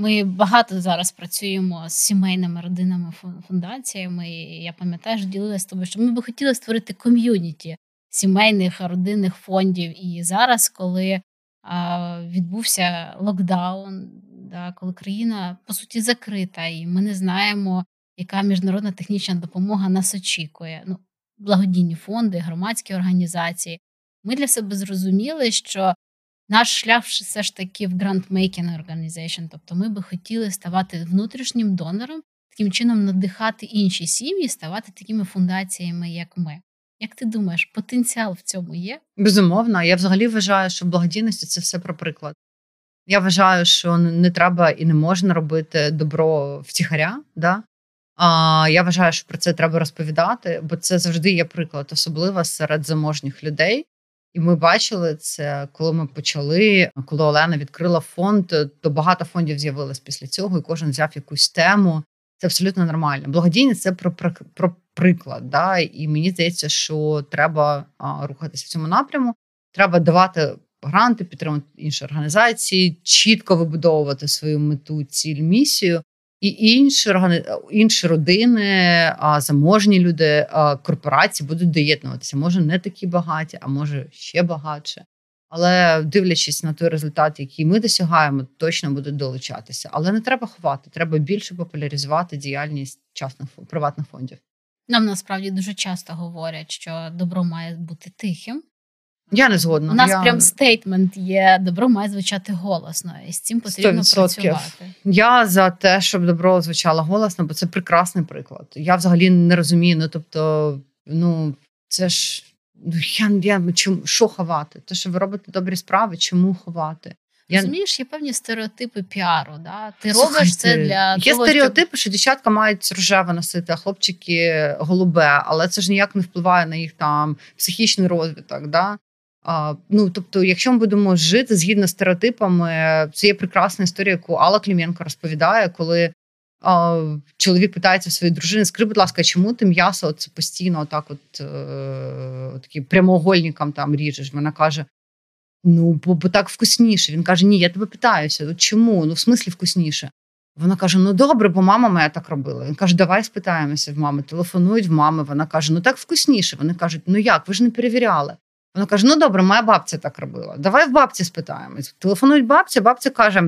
Ми багато зараз працюємо з сімейними родинами фундаціями. І Я пам'ятаю, ділилася з тобою, що ми би хотіли створити ком'юніті сімейних родинних фондів. І зараз, коли а, відбувся локдаун, да, коли країна по суті закрита, і ми не знаємо, яка міжнародна технічна допомога нас очікує. Ну, Благодійні фонди, громадські організації. Ми для себе зрозуміли, що наш шлях все ж таки в Grant-Making Organization, тобто ми би хотіли ставати внутрішнім донором, таким чином надихати інші сім'ї, ставати такими фундаціями, як ми. Як ти думаєш, потенціал в цьому є? Безумовно, я взагалі вважаю, що в благодійності це все про приклад. Я вважаю, що не треба і не можна робити добро втіхаря. Да? А я вважаю, що про це треба розповідати, бо це завжди є приклад, особливо серед заможніх людей. І ми бачили це, коли ми почали. Коли Олена відкрила фонд, то багато фондів з'явилось після цього, і кожен взяв якусь тему. Це абсолютно нормально. Благодійність це про, про приклад. Да? І мені здається, що треба а, рухатися в цьому напряму. Треба давати гранти, підтримувати інші організації, чітко вибудовувати свою мету, ціль, місію. І інші інші родини, заможні люди, корпорації будуть доєднуватися. Може, не такі багаті, а може ще багатше. Але дивлячись на той результат, який ми досягаємо, точно будуть долучатися. Але не треба ховати, треба більше популяризувати діяльність частних приватних фондів. Нам насправді дуже часто говорять, що добро має бути тихим, Я не згодна. У нас я... прям стейтмент є: добро має звучати голосно, і з цим потрібно 100%. працювати. Я за те, щоб добро звучало голосно, бо це прекрасний приклад. Я взагалі не розумію. Ну тобто, ну це ж ну, я, я чому що ховати? Те, що ви робите добрі справи, чому ховати? Я... Розумієш, є певні стереотипи піару. Да? Ти Слухайте, робиш це для є того, стереотипи, щоб... що дівчатка мають рожеве носити, а хлопчики голубе, але це ж ніяк не впливає на їх там психічний розвиток. Да? А, Ну тобто, якщо ми будемо жити згідно з стереотипами, це є прекрасна історія, яку Алла Клім'янко розповідає, коли а, чоловік питається своєї дружини: скажи, будь ласка, чому ти м'ясо це постійно отак, от е, такі прямоугольником там ріжеш? Вона каже: Ну, бо, бо так вкусніше. Він каже: Ні, я тебе питаюся. Чому? Ну, в смислі вкусніше. Вона каже: Ну добре, бо мама моя так робила. Він каже, давай спитаємося в мами. Телефонують в мами. Вона каже: Ну так вкусніше. Вони кажуть, ну як, ви ж не перевіряли. Вона каже: Ну добре, моя бабця так робила. Давай в бабці спитаємось. Телефонують бабці, бабця каже: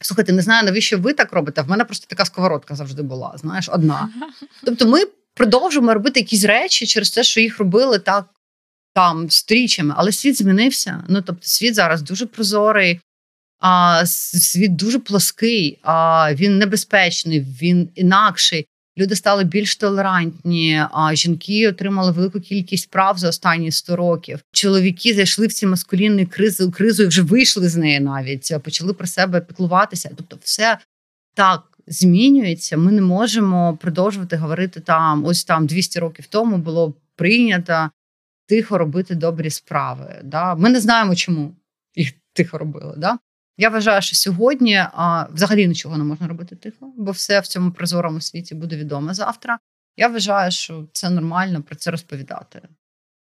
Слухайте, не знаю, навіщо ви так робите. В мене просто така сковородка завжди була. Знаєш, одна. Тобто, ми продовжуємо робити якісь речі через те, що їх робили так там стрічами, але світ змінився. Ну тобто, світ зараз дуже прозорий, а світ дуже плоский, а він небезпечний, він інакший. Люди стали більш толерантні. А жінки отримали велику кількість прав за останні 100 років. Чоловіки зайшли в ці маскулінні кризи кризу і вже вийшли з неї навіть почали про себе піклуватися. Тобто, все так змінюється. Ми не можемо продовжувати говорити там. Ось там 200 років тому було прийнято тихо робити добрі справи. Да? Ми не знаємо, чому їх тихо робили. Да? Я вважаю, що сьогодні а, взагалі нічого не можна робити тихо, бо все в цьому прозорому світі буде відомо завтра. Я вважаю, що це нормально про це розповідати.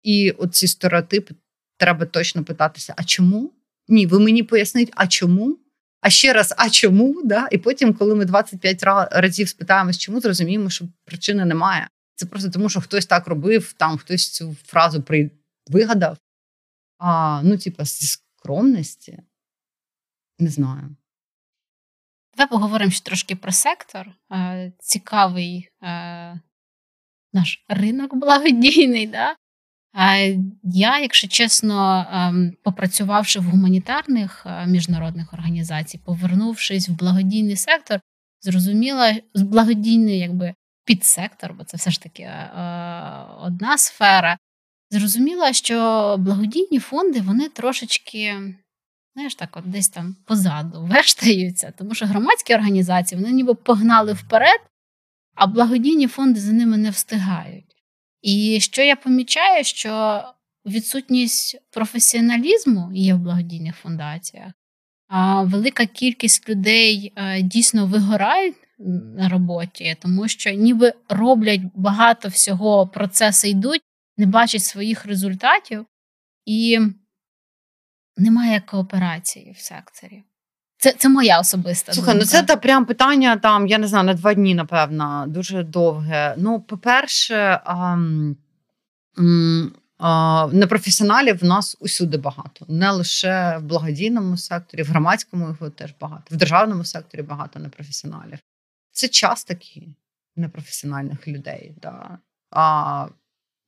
І оці стереотипи треба точно питатися: а чому? Ні, ви мені поясніть, а чому? А ще раз, а чому? Да? І потім, коли ми 25 разів спитаємось, чому зрозуміємо, що причини немає. Це просто тому, що хтось так робив, там хтось цю фразу при... вигадав. А, Ну, типа, зі скромності. Не знаю. Давай поговоримо ще трошки про сектор. Цікавий наш ринок благодійний. Да? Я, якщо чесно, ем, попрацювавши в гуманітарних міжнародних організацій, повернувшись в благодійний сектор, зрозуміла благодійний якби підсектор, бо це все ж таки е, одна сфера. Зрозуміла, що благодійні фонди вони трошечки, знаєш, так, от десь там позаду вештаються, тому що громадські організації вони ніби погнали вперед, а благодійні фонди за ними не встигають. І що я помічаю, що відсутність професіоналізму є в благодійних фундаціях, а велика кількість людей е, дійсно вигорають на роботі, тому що ніби роблять багато всього, процеси йдуть, не бачать своїх результатів, і немає кооперації в секторі. Це це моя особиста. Слухай, думка. ну це та прям питання там, я не знаю, на два дні, напевно, дуже довге. Ну, по-перше, а, а, непрофесіоналів в нас усюди багато. Не лише в благодійному секторі, в громадському його теж багато, в державному секторі багато непрофесіоналів це час такий непрофесіональних людей. Да. А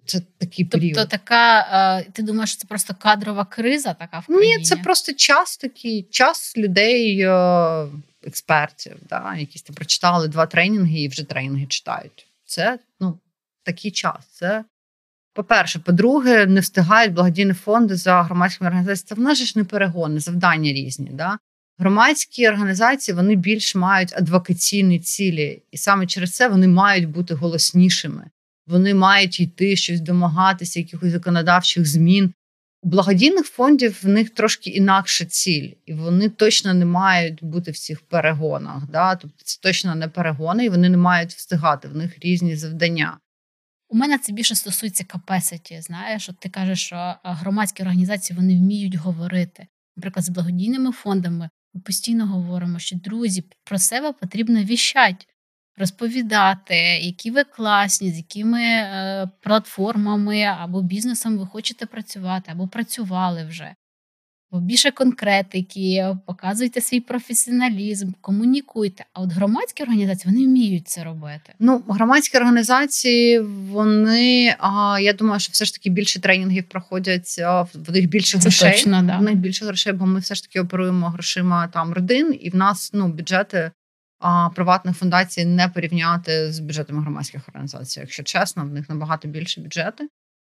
це такий тобто період. Тобто така, ти думаєш, це просто кадрова криза така в країні? Ні, це просто час такий, час людей, е, експертів, да, якісь там прочитали два тренінги і вже тренінги читають. Це ну, такий час. Це по-перше, по-друге, не встигають благодійні фонди за громадськими організаціями. Це в нас ж не перегони, завдання різні. Да? Громадські організації вони більш мають адвокаційні цілі, і саме через це вони мають бути голоснішими. Вони мають йти щось домагатися, якихось законодавчих змін. У благодійних фондів в них трошки інакша ціль, і вони точно не мають бути в цих перегонах. Да? Тобто це точно не перегони, і вони не мають встигати. В них різні завдання. У мене це більше стосується capacity, Знаєш, от ти кажеш, що громадські організації вони вміють говорити. Наприклад, з благодійними фондами ми постійно говоримо, що друзі про себе потрібно віщати, розповідати, які ви класні, з якими е, платформами або бізнесом ви хочете працювати, або працювали вже. більше конкретики, показуйте свій професіоналізм, комунікуйте. А от громадські організації вони вміють це робити. Ну, громадські організації, вони а, я думаю, що все ж таки більше тренінгів проходять в них більше це грошей. Точно, да. В них більше грошей, бо ми все ж таки оперуємо грошима там родин, і в нас ну бюджети а, приватних фундацій не порівняти з бюджетами громадських організацій. Якщо чесно, в них набагато більше бюджети.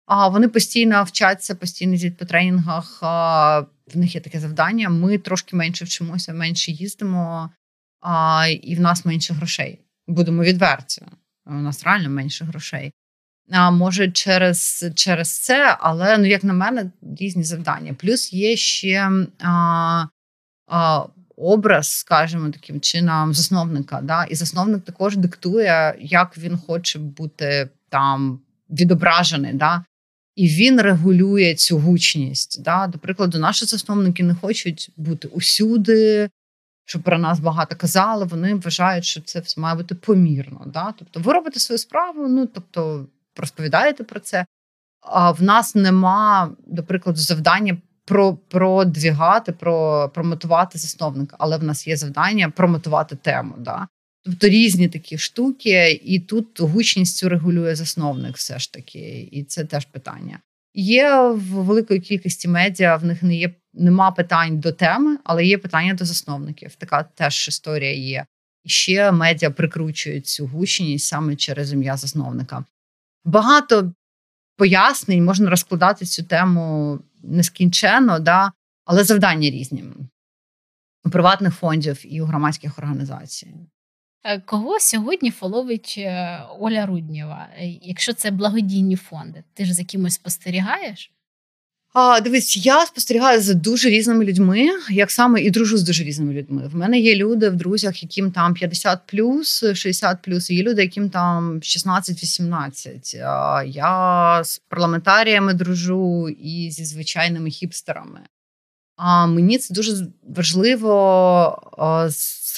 А вони постійно вчаться, постійно йдуть по тренінгах. А, в них є таке завдання. Ми трошки менше вчимося, менше їздимо, а, і в нас менше грошей. Будемо відверті. У нас реально менше грошей. А може, через через це, але ну, як на мене, різні завдання. Плюс є ще а, а, образ, скажімо, таким чином, засновника. Да? І засновник також диктує, як він хоче бути там відображений. Да? І він регулює цю гучність. Да? До прикладу, наші засновники не хочуть бути усюди, щоб про нас багато казали. Вони вважають, що це все має бути помірно. Да? Тобто, ви робите свою справу, ну тобто розповідаєте про це. А в нас нема, до прикладу, завдання про продвігати, про промотувати засновника, але в нас є завдання промотувати тему. Да? Тобто різні такі штуки, і тут гучність регулює засновник, все ж таки, і це теж питання. Є в великої кількості медіа, в них не є нема питань до теми, але є питання до засновників. Така теж історія є. І ще медіа прикручують цю гучність саме через ім'я засновника. Багато пояснень можна розкладати цю тему нескінченно, да, але завдання різні у приватних фондів і у громадських організацій. Е, кого сьогодні фоловить е, Оля Руднєва? Е, якщо це благодійні фонди, ти ж за кимось спостерігаєш? А, Дивись, я спостерігаю за дуже різними людьми, як саме і дружу з дуже різними людьми. В мене є люди в друзях, яким там 50 плюс, 60 плюс, є люди, яким там 16-18. Я з парламентаріями дружу і зі звичайними хіпстерами. А мені це дуже важливо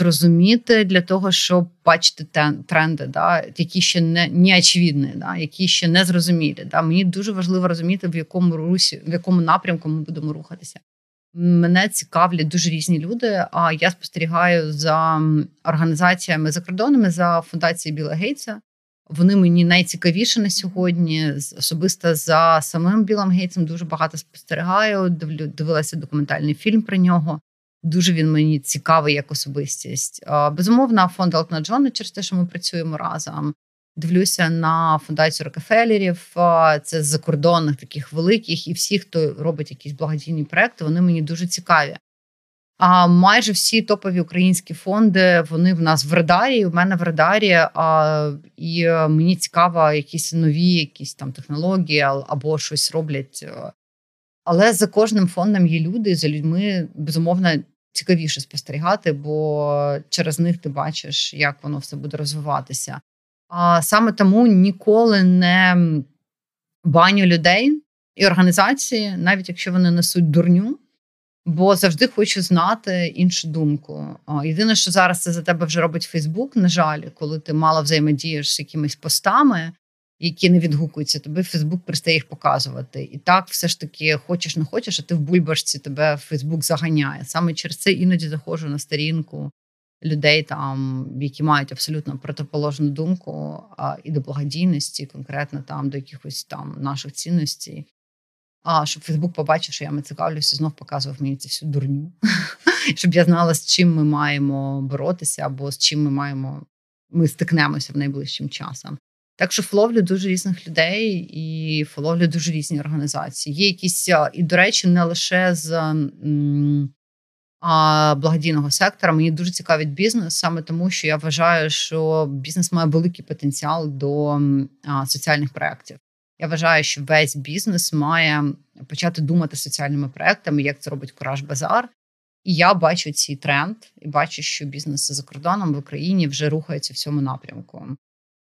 зрозуміти для того, щоб бачити тренди, да, які ще не не очевидні, да, які ще не зрозумілі. Да. Мені дуже важливо розуміти, в якому русі, в якому напрямку ми будемо рухатися. Мене цікавлять дуже різні люди. А я спостерігаю за організаціями закордонними за фундацією Біла Гейтса. Вони мені найцікавіші на сьогодні. Особисто за самим Білом Гейтсом дуже багато спостерігаю. дивилася документальний фільм про нього. Дуже він мені цікавий як особистість. Безумовно, фонд Елтона Джона через те, що ми працюємо разом. Дивлюся на фундацію Рокефелерів. Це з закордонних таких великих, і всі, хто робить якісь благодійні проекти, вони мені дуже цікаві. А майже всі топові українські фонди вони в нас в радарі. У мене в радарі. А, І е, мені цікаво, якісь нові, якісь там технології або щось роблять. Але за кожним фондом є люди, за людьми безумовно цікавіше спостерігати, бо через них ти бачиш, як воно все буде розвиватися. А саме тому ніколи не баню людей і організації, навіть якщо вони несуть дурню бо завжди хочу знати іншу думку. Єдине, що зараз це за тебе вже робить Фейсбук, на жаль, коли ти мало взаємодієш з якимись постами, які не відгукуються, тобі Фейсбук перестає їх показувати. І так, все ж таки, хочеш не хочеш, а ти в бульбашці тебе Фейсбук заганяє. Саме через це іноді заходжу на сторінку людей, там, які мають абсолютно протиположну думку а, і до благодійності, конкретно там до якихось там наших цінностей. А щоб Фейсбук побачив, що я ми цікавлюся, знов показував мені цю всю дурню, щоб я знала, з чим ми маємо боротися, або з чим ми маємо ми стикнемося в найближчим часом. Так що фловлю дуже різних людей і фловлю дуже різні організації. Є якісь, і, до речі, не лише з а, благодійного сектора. Мені дуже цікавить бізнес, саме тому, що я вважаю, що бізнес має великий потенціал до а, соціальних проєктів. Я вважаю, що весь бізнес має почати думати соціальними проектами, як це робить Кураж Базар. І я бачу цей тренд, і бачу, що бізнес за кордоном в Україні вже рухається в цьому напрямку.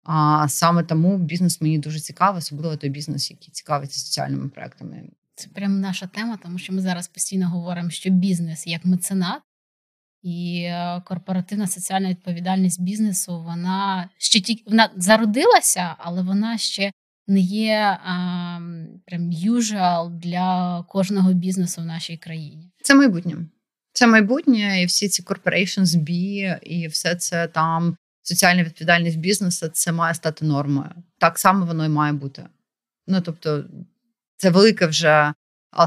А саме тому бізнес мені дуже цікавий, особливо той бізнес, який цікавиться соціальними проектами. Це прям наша тема, тому що ми зараз постійно говоримо, що бізнес як меценат і е, корпоративна соціальна відповідальність бізнесу вона ще тільки вона зародилася, але вона ще не є а, прям usual для кожного бізнесу в нашій країні. Це майбутнє. Це майбутнє, і всі ці corporations B, і все це там соціальна відповідальність бізнесу, це має стати нормою. Так само воно і має бути. Ну тобто, це велика вже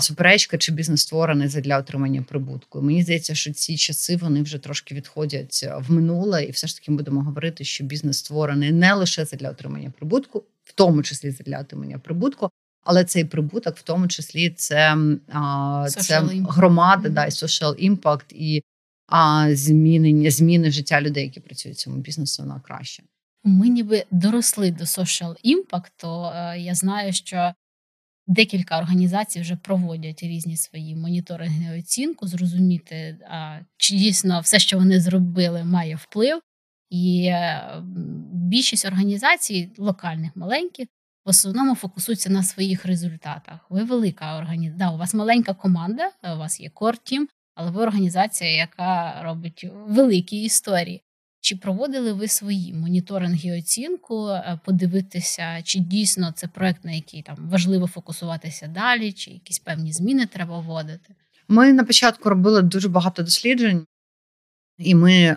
суперечка, чи бізнес створений для отримання прибутку. Мені здається, що ці часи вони вже трошки відходять в минуле, і все ж таки будемо говорити, що бізнес створений не лише для отримання прибутку, в тому числі для отримання прибутку. Але цей прибуток, в тому числі, це це громада, mm-hmm. да, і social impact, і а, змінення зміни життя людей, які працюють в цьому бізнесу на краще. Ми ніби доросли до social то е, я знаю, що декілька організацій вже проводять різні свої моніторинги оцінку, зрозуміти, чи дійсно все, що вони зробили, має вплив. І е, більшість організацій, локальних, маленьких, в основному фокусуються на своїх результатах. Ви велика організація. Да, у вас маленька команда, у вас є кор-тім, але ви організація, яка робить великі історії. Чи проводили ви свої моніторинги і оцінку, е, подивитися, чи дійсно це проект, на який там важливо фокусуватися далі, чи якісь певні зміни треба вводити? Ми на початку робили дуже багато досліджень, і ми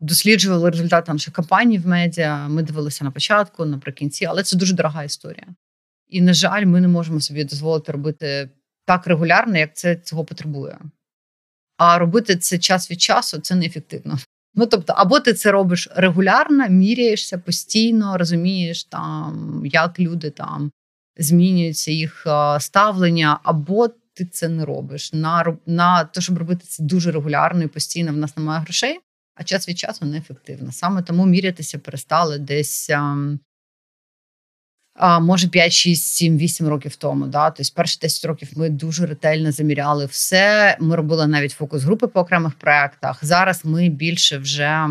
досліджували результати наших кампаній в медіа. Ми дивилися на початку, наприкінці, але це дуже дорога історія. І, на жаль, ми не можемо собі дозволити робити так регулярно, як це цього потребує. А робити це час від часу це неефективно. Ну тобто, або ти це робиш регулярно, міряєшся постійно, розумієш, там як люди там змінюються їх ставлення, або ти це не робиш. На на те, щоб робити це дуже регулярно і постійно в нас немає грошей, а час від часу неефективно. Саме тому мірятися перестали десь а, може 5, 6, 7, 8 років тому. Да? Тобто перші 10 років ми дуже ретельно заміряли все. Ми робили навіть фокус-групи по окремих проектах. Зараз ми більше вже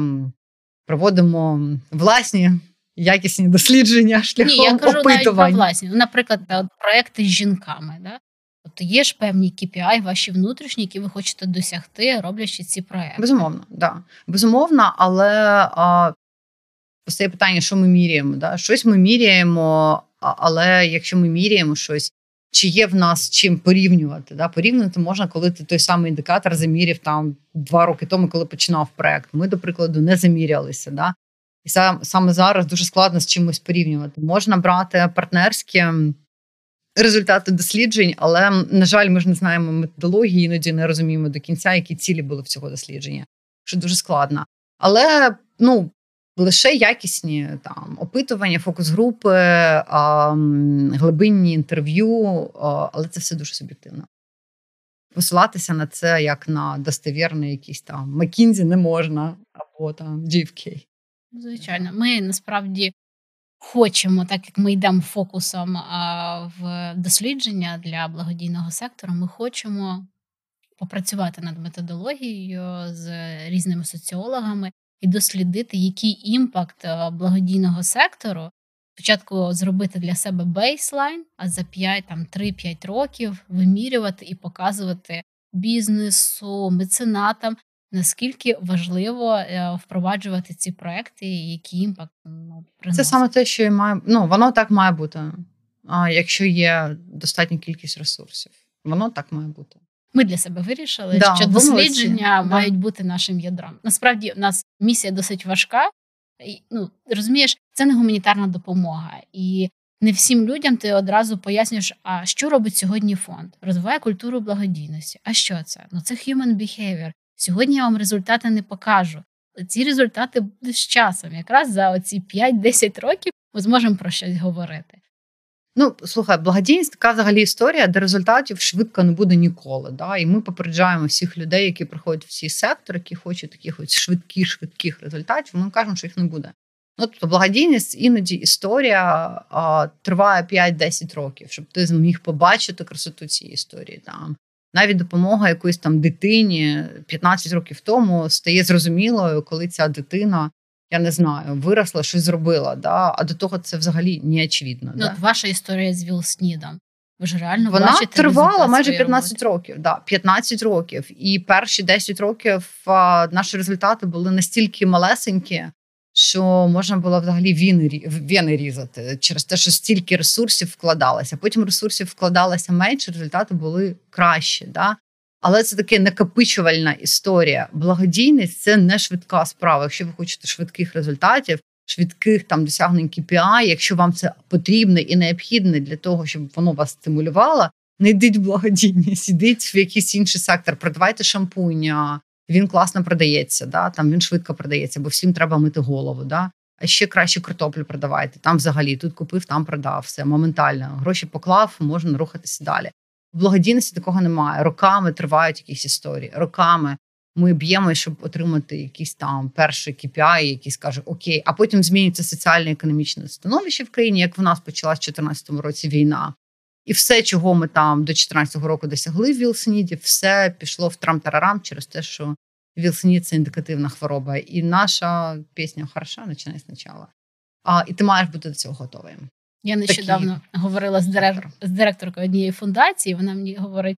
проводимо власні. Якісні дослідження шляхом Ні, я кажу опитувань. навіть про власні. Наприклад, проекти з жінками. Да? Тобто є ж певні KPI ваші внутрішні, які ви хочете досягти, роблячи ці проекти. Безумовно, да. Безумовно, але а, постає питання, що ми міряємо. Да? Щось ми міряємо, але якщо ми міряємо щось, чи є в нас чим порівнювати? Да? Порівняти можна, коли ти той самий індикатор заміряв там два роки тому, коли починав проект. Ми, до прикладу, не замірялися. Да? І сам, саме зараз дуже складно з чимось порівнювати. Можна брати партнерські результати досліджень, але, на жаль, ми ж не знаємо методології, іноді не розуміємо до кінця, які цілі були в цього дослідження, що дуже складно. Але ну, лише якісні там опитування, фокус-групи, глибинні інтерв'ю, але це все дуже суб'єктивно. Посилатися на це як на достовірний якийсь там Макінзі не можна, або там GFK. Звичайно, ми насправді хочемо, так як ми йдемо фокусом в дослідження для благодійного сектору, ми хочемо попрацювати над методологією з різними соціологами і дослідити, який impact е, благодійного сектору. Спочатку зробити для себе baseline, а за 5, там 3-5 років вимірювати і показувати бізнесу, меценатам, наскільки важливо е, впроваджувати ці проекти, і який імпакт ну, приносить. Це саме те, що і має ну воно так має бути. А якщо є достатня кількість ресурсів, воно так має бути. Ми для себе вирішили, да, що дослідження да. мають бути нашим ядром. Насправді, у нас місія досить важка. І, ну розумієш, це не гуманітарна допомога, і не всім людям ти одразу пояснюєш, а що робить сьогодні фонд? Розвиває культуру благодійності. А що це? Ну це human behavior. Сьогодні я вам результати не покажу. Ці результати будуть з часом. Якраз за оці 5-10 років ми зможемо про щось говорити. Ну, слухай, благодійність така взагалі історія, де результатів швидко не буде ніколи. Да? І ми попереджаємо всіх людей, які приходять в цей сектор, які хочуть таких ось швидких, швидких результатів. Ми кажемо, що їх не буде. Ну, тобто, благодійність іноді історія а, триває 5-10 років, щоб ти зміг побачити красоту цієї історії. Там навіть допомога якоїсь там дитині 15 років тому стає зрозумілою, коли ця дитина я не знаю, виросла, щось зробила. Да? А до того це взагалі не очевидно. Ну, да? Ваша історія з Вілснідом. Ви ж реально Вона тривала майже 15 років. Да, 15 років. І перші 10 років а, наші результати були настільки малесенькі, що можна було взагалі віни, віни різати через те, що стільки ресурсів вкладалося. Потім ресурсів вкладалося менше, результати були кращі. Да? Але це таке накопичувальна історія. Благодійність це не швидка справа. Якщо ви хочете швидких результатів, швидких там досягнень KPI, якщо вам це потрібне і необхідне для того, щоб воно вас стимулювало, не йдіть в благодійність, ідіть в якийсь інший сектор, продавайте шампунь, він класно продається, да? там він швидко продається, бо всім треба мити голову. Да? А ще краще картоплю продавайте. Там взагалі тут купив, там продав все моментально. Гроші поклав, можна рухатися далі. В благодійності такого немає. Роками тривають якісь історії. Роками ми б'ємо, щоб отримати якийсь там перший KPI, який скаже Окей, а потім змінюється соціально-економічне становище в країні, як в нас почалась в 2014 році війна. І все, чого ми там до 2014 року досягли в Вілсоніді, все пішло в трам-тарарам через те, що Вілсонід – це індикативна хвороба. І наша пісня хороша, починай спочатку. А, І ти маєш бути до цього готовим. Я нещодавно Такі... говорила з директор, з директоркою однієї фундації. Вона мені говорить: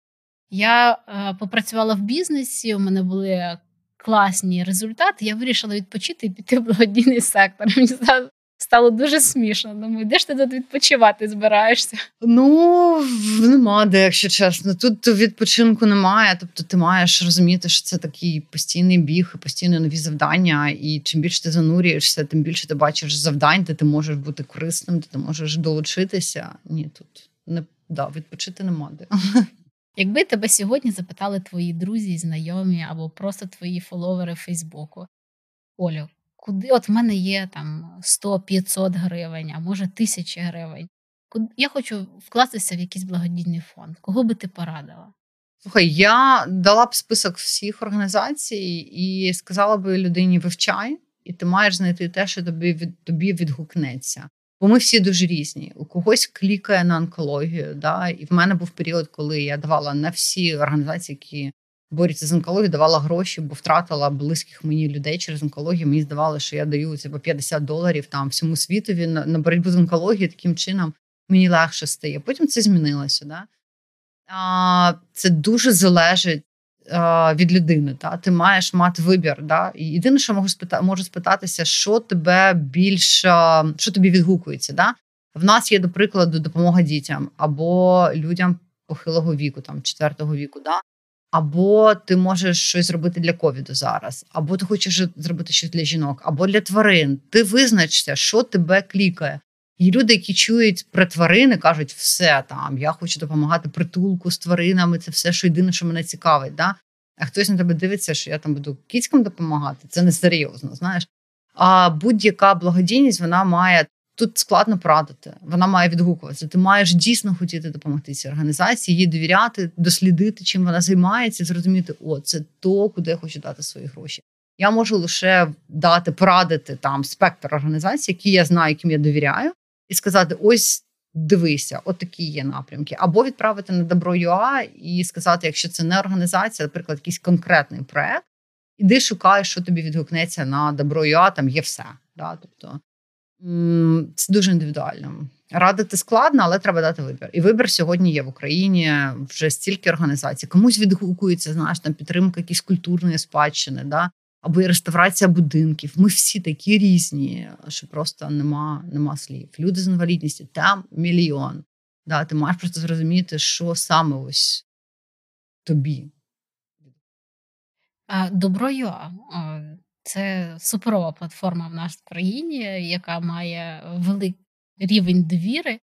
я е, попрацювала в бізнесі, у мене були класні результати. Я вирішила відпочити і піти в благодійний сектор. Мені стало дуже смішно. Думаю, де ж ти тут відпочивати збираєшся? Ну нема де, якщо чесно. Тут відпочинку немає. Тобто, ти маєш розуміти, що це такий постійний біг, постійно нові завдання. І чим більше ти занурюєшся, тим більше ти бачиш завдань, де ти можеш бути корисним, де ти можеш долучитися. Ні, тут не да, відпочити нема де. Якби тебе сьогодні запитали твої друзі, знайомі або просто твої фоловери Фейсбуку, Олю, куди от в мене є там 100-500 гривень, а може тисячі гривень. Я хочу вкластися в якийсь благодійний фонд. Кого би ти порадила? Слухай, я дала б список всіх організацій і сказала би людині: вивчай, і ти маєш знайти те, що тобі від тобі відгукнеться. Бо ми всі дуже різні. У когось клікає на онкологію. Да? І в мене був період, коли я давала на всі організації, які борються з онкологією, давала гроші, бо втратила близьких мені людей через онкологію. Мені здавалося, що я даю це по 50 доларів там всьому світові на, на боротьбу з онкологією. Таким чином мені легше стає. Потім це змінилося. Да? А, Це дуже залежить від людини. Та? Ти маєш мати вибір. Да? І єдине, що можу спита, можу спитатися, що тебе більш що тобі відгукується. Да? В нас є, до прикладу, допомога дітям або людям похилого віку, там четвертого віку. Да? Або ти можеш щось зробити для ковіду зараз, або ти хочеш зробити щось для жінок, або для тварин. Ти визначся, що тебе клікає. І люди, які чують про тварини, кажуть, все там, я хочу допомагати притулку з тваринами, це все, що єдине, що мене цікавить. Да? А хтось на тебе дивиться, що я там буду кіцькам допомагати, це несерйозно, знаєш. А будь-яка благодійність вона має Тут складно порадити. Вона має відгукуватися. Ти маєш дійсно хотіти допомогти цій організації, їй довіряти, дослідити, чим вона займається, зрозуміти, о, це то, куди я хочу дати свої гроші. Я можу лише дати, порадити там спектр організацій, які я знаю, яким я довіряю, і сказати: ось дивися, от такі є напрямки. Або відправити на добро.ua і сказати, якщо це не організація, наприклад, якийсь конкретний проект, іди шукай, що тобі відгукнеться на добро.ua, там є все. Да? Тобто це дуже індивідуально. Радити складно, але треба дати вибір. І вибір сьогодні є в Україні вже стільки організацій. Комусь відгукується, знаєш, там підтримка якісь культурної спадщини, да? або і реставрація будинків. Ми всі такі різні, що просто нема нема слів. Люди з інвалідністю там мільйон. Да? Ти маєш просто зрозуміти, що саме ось тобі. Добро Юа. Це суперова платформа в нашій країні, яка має великий рівень довіри.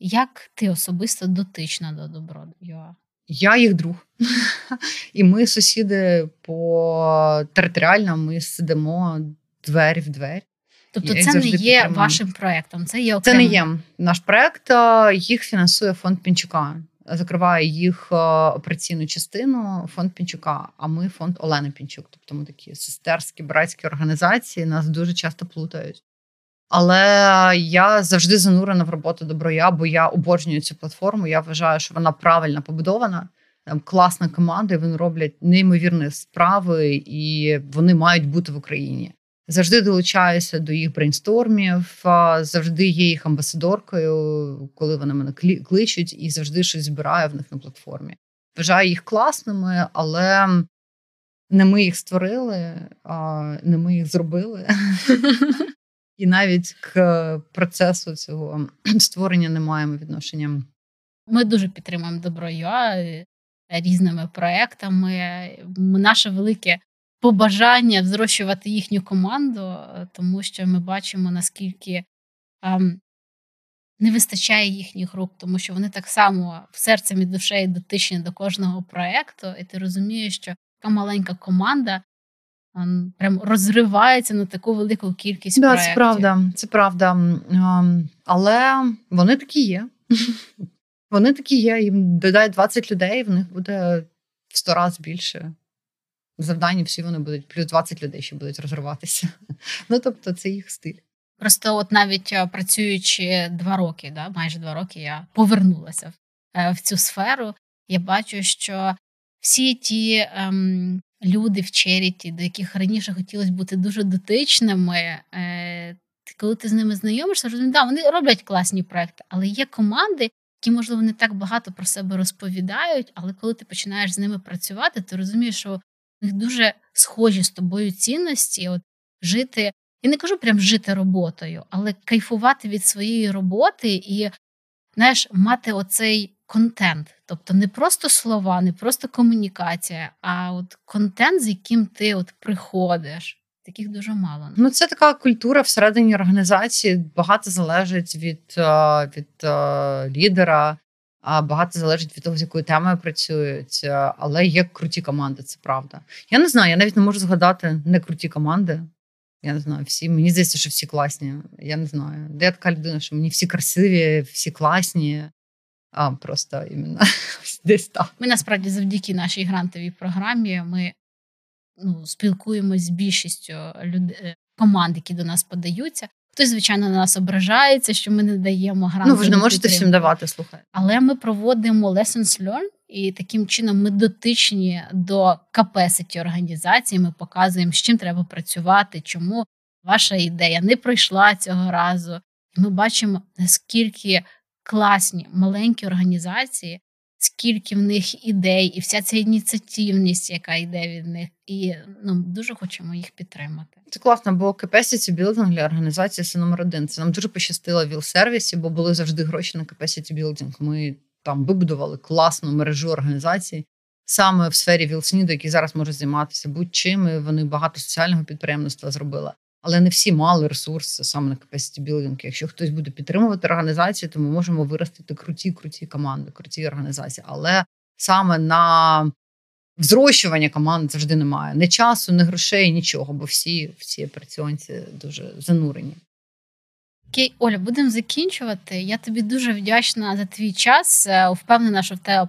Як ти особисто дотична до Добро.ua? Я їх друг. І ми сусіди по територіально ми сидимо двері в двері. Тобто, це не є підтримую. вашим проєктом, це є окремо? Це не є наш проєкт, їх фінансує фонд Пінчука закриває їх е, операційну частину фонд Пінчука. А ми фонд Олени Пінчук. Тобто ми такі сестерські братські організації, нас дуже часто плутають. Але я завжди занурена в роботу доброя, бо я обожнюю цю платформу. Я вважаю, що вона правильно побудована. Там класна команда, і вони роблять неймовірні справи, і вони мають бути в Україні. Завжди долучаюся до їх брейнстормів, завжди є їх амбасадоркою, коли вони мене кличуть, і завжди щось збираю в них на платформі. Вважаю їх класними, але Не ми їх створили, а не ми їх зробили. І навіть к процесу цього створення не маємо відношення. Ми дуже підтримуємо добро ЮА е, різними проектами. Наше велике побажання взрощувати їхню команду, е, тому що ми бачимо, наскільки ем, не вистачає їхніх рук, тому що вони так само в серцем і душею дотичні до кожного проекту, і ти розумієш, що така маленька команда ем, прям розривається на таку велику кількість да, проєктів. Це правда, це правда. Ем, але вони такі є. Вони такі є. Їм додають 20 людей, в них буде в 100 разів більше. Завдання всі вони будуть, плюс 20 людей ще будуть розриватися. Ну тобто, це їх стиль. Просто, от навіть е, працюючи два роки, да, майже два роки, я повернулася в, е, в цю сферу. Я бачу, що всі ті ем, люди в Черіті, до яких раніше хотілося бути дуже дотичними, е, коли ти з ними знайомишся, розумієш, да, вони роблять класні проекти, але є команди, які, можливо, не так багато про себе розповідають, але коли ти починаєш з ними працювати, ти розумієш, що дуже схожі з тобою цінності, от жити. Я не кажу прям жити роботою, але кайфувати від своєї роботи і знаєш, мати оцей контент. Тобто не просто слова, не просто комунікація, а от контент, з яким ти от приходиш. Таких дуже мало. Ну, це така культура всередині організації. Багато залежить від е, від е, лідера, багато залежить від того, з якою темою працюють. Але є круті команди, це правда. Я не знаю, я навіть не можу згадати не круті команди. Я не знаю, всі мені здається, що всі класні. Я не знаю. Де я така людина, що мені всі красиві, всі класні. А просто іменно десь так. Ми насправді завдяки нашій грантовій програмі ми ну, спілкуємось з більшістю людей, е, команд, які до нас подаються. Хтось, звичайно, на нас ображається, що ми не даємо гранти. Ну, ви ж не можете всім давати, слухай. Але ми проводимо lessons learned, і таким чином ми дотичні до capacity організації. Ми показуємо, з чим треба працювати, чому ваша ідея не пройшла цього разу. І ми бачимо, наскільки класні маленькі організації скільки в них ідей, і вся ця ініціативність, яка йде від них, і ну дуже хочемо їх підтримати. Це класно, бо capacity building для організації це номер один. Це нам дуже пощастило в віл-сервісі, бо були завжди гроші на capacity building. Ми там вибудували класну мережу організацій. Саме в сфері Вілсніду, які зараз можуть займатися будь-чим, і вони багато соціального підприємництва зробили. Але не всі мали ресурси саме на capacity building. Якщо хтось буде підтримувати організацію, то ми можемо виростити круті, круті команди, круті організації. Але саме на взрощування команд завжди немає. Ні часу, ні грошей, нічого, бо всі всі операціонці дуже занурені. Окей, Оля, будемо закінчувати. Я тобі дуже вдячна за твій час. Е, впевнена, що в тебе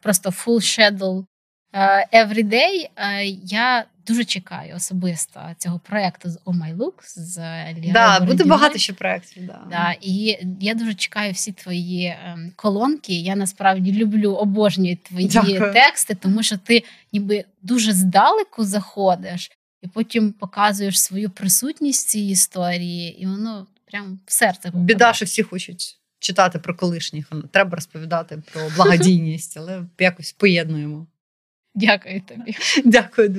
просто full schedule е, every day. Е, я дуже чекаю особисто цього проєкту з Oh My Look, з Да, буде багато ще проєктів. Да. Да, І я дуже чекаю всі твої ем, колонки. Я насправді люблю обожнюю твої Дякую. тексти, тому що ти ніби дуже здалеку заходиш і потім показуєш свою присутність в цій історії, і воно прям в серце попадає. Біда, що всі хочуть. Читати про колишніх, треба розповідати про благодійність, але якось поєднуємо. Дякую тобі. Дякую.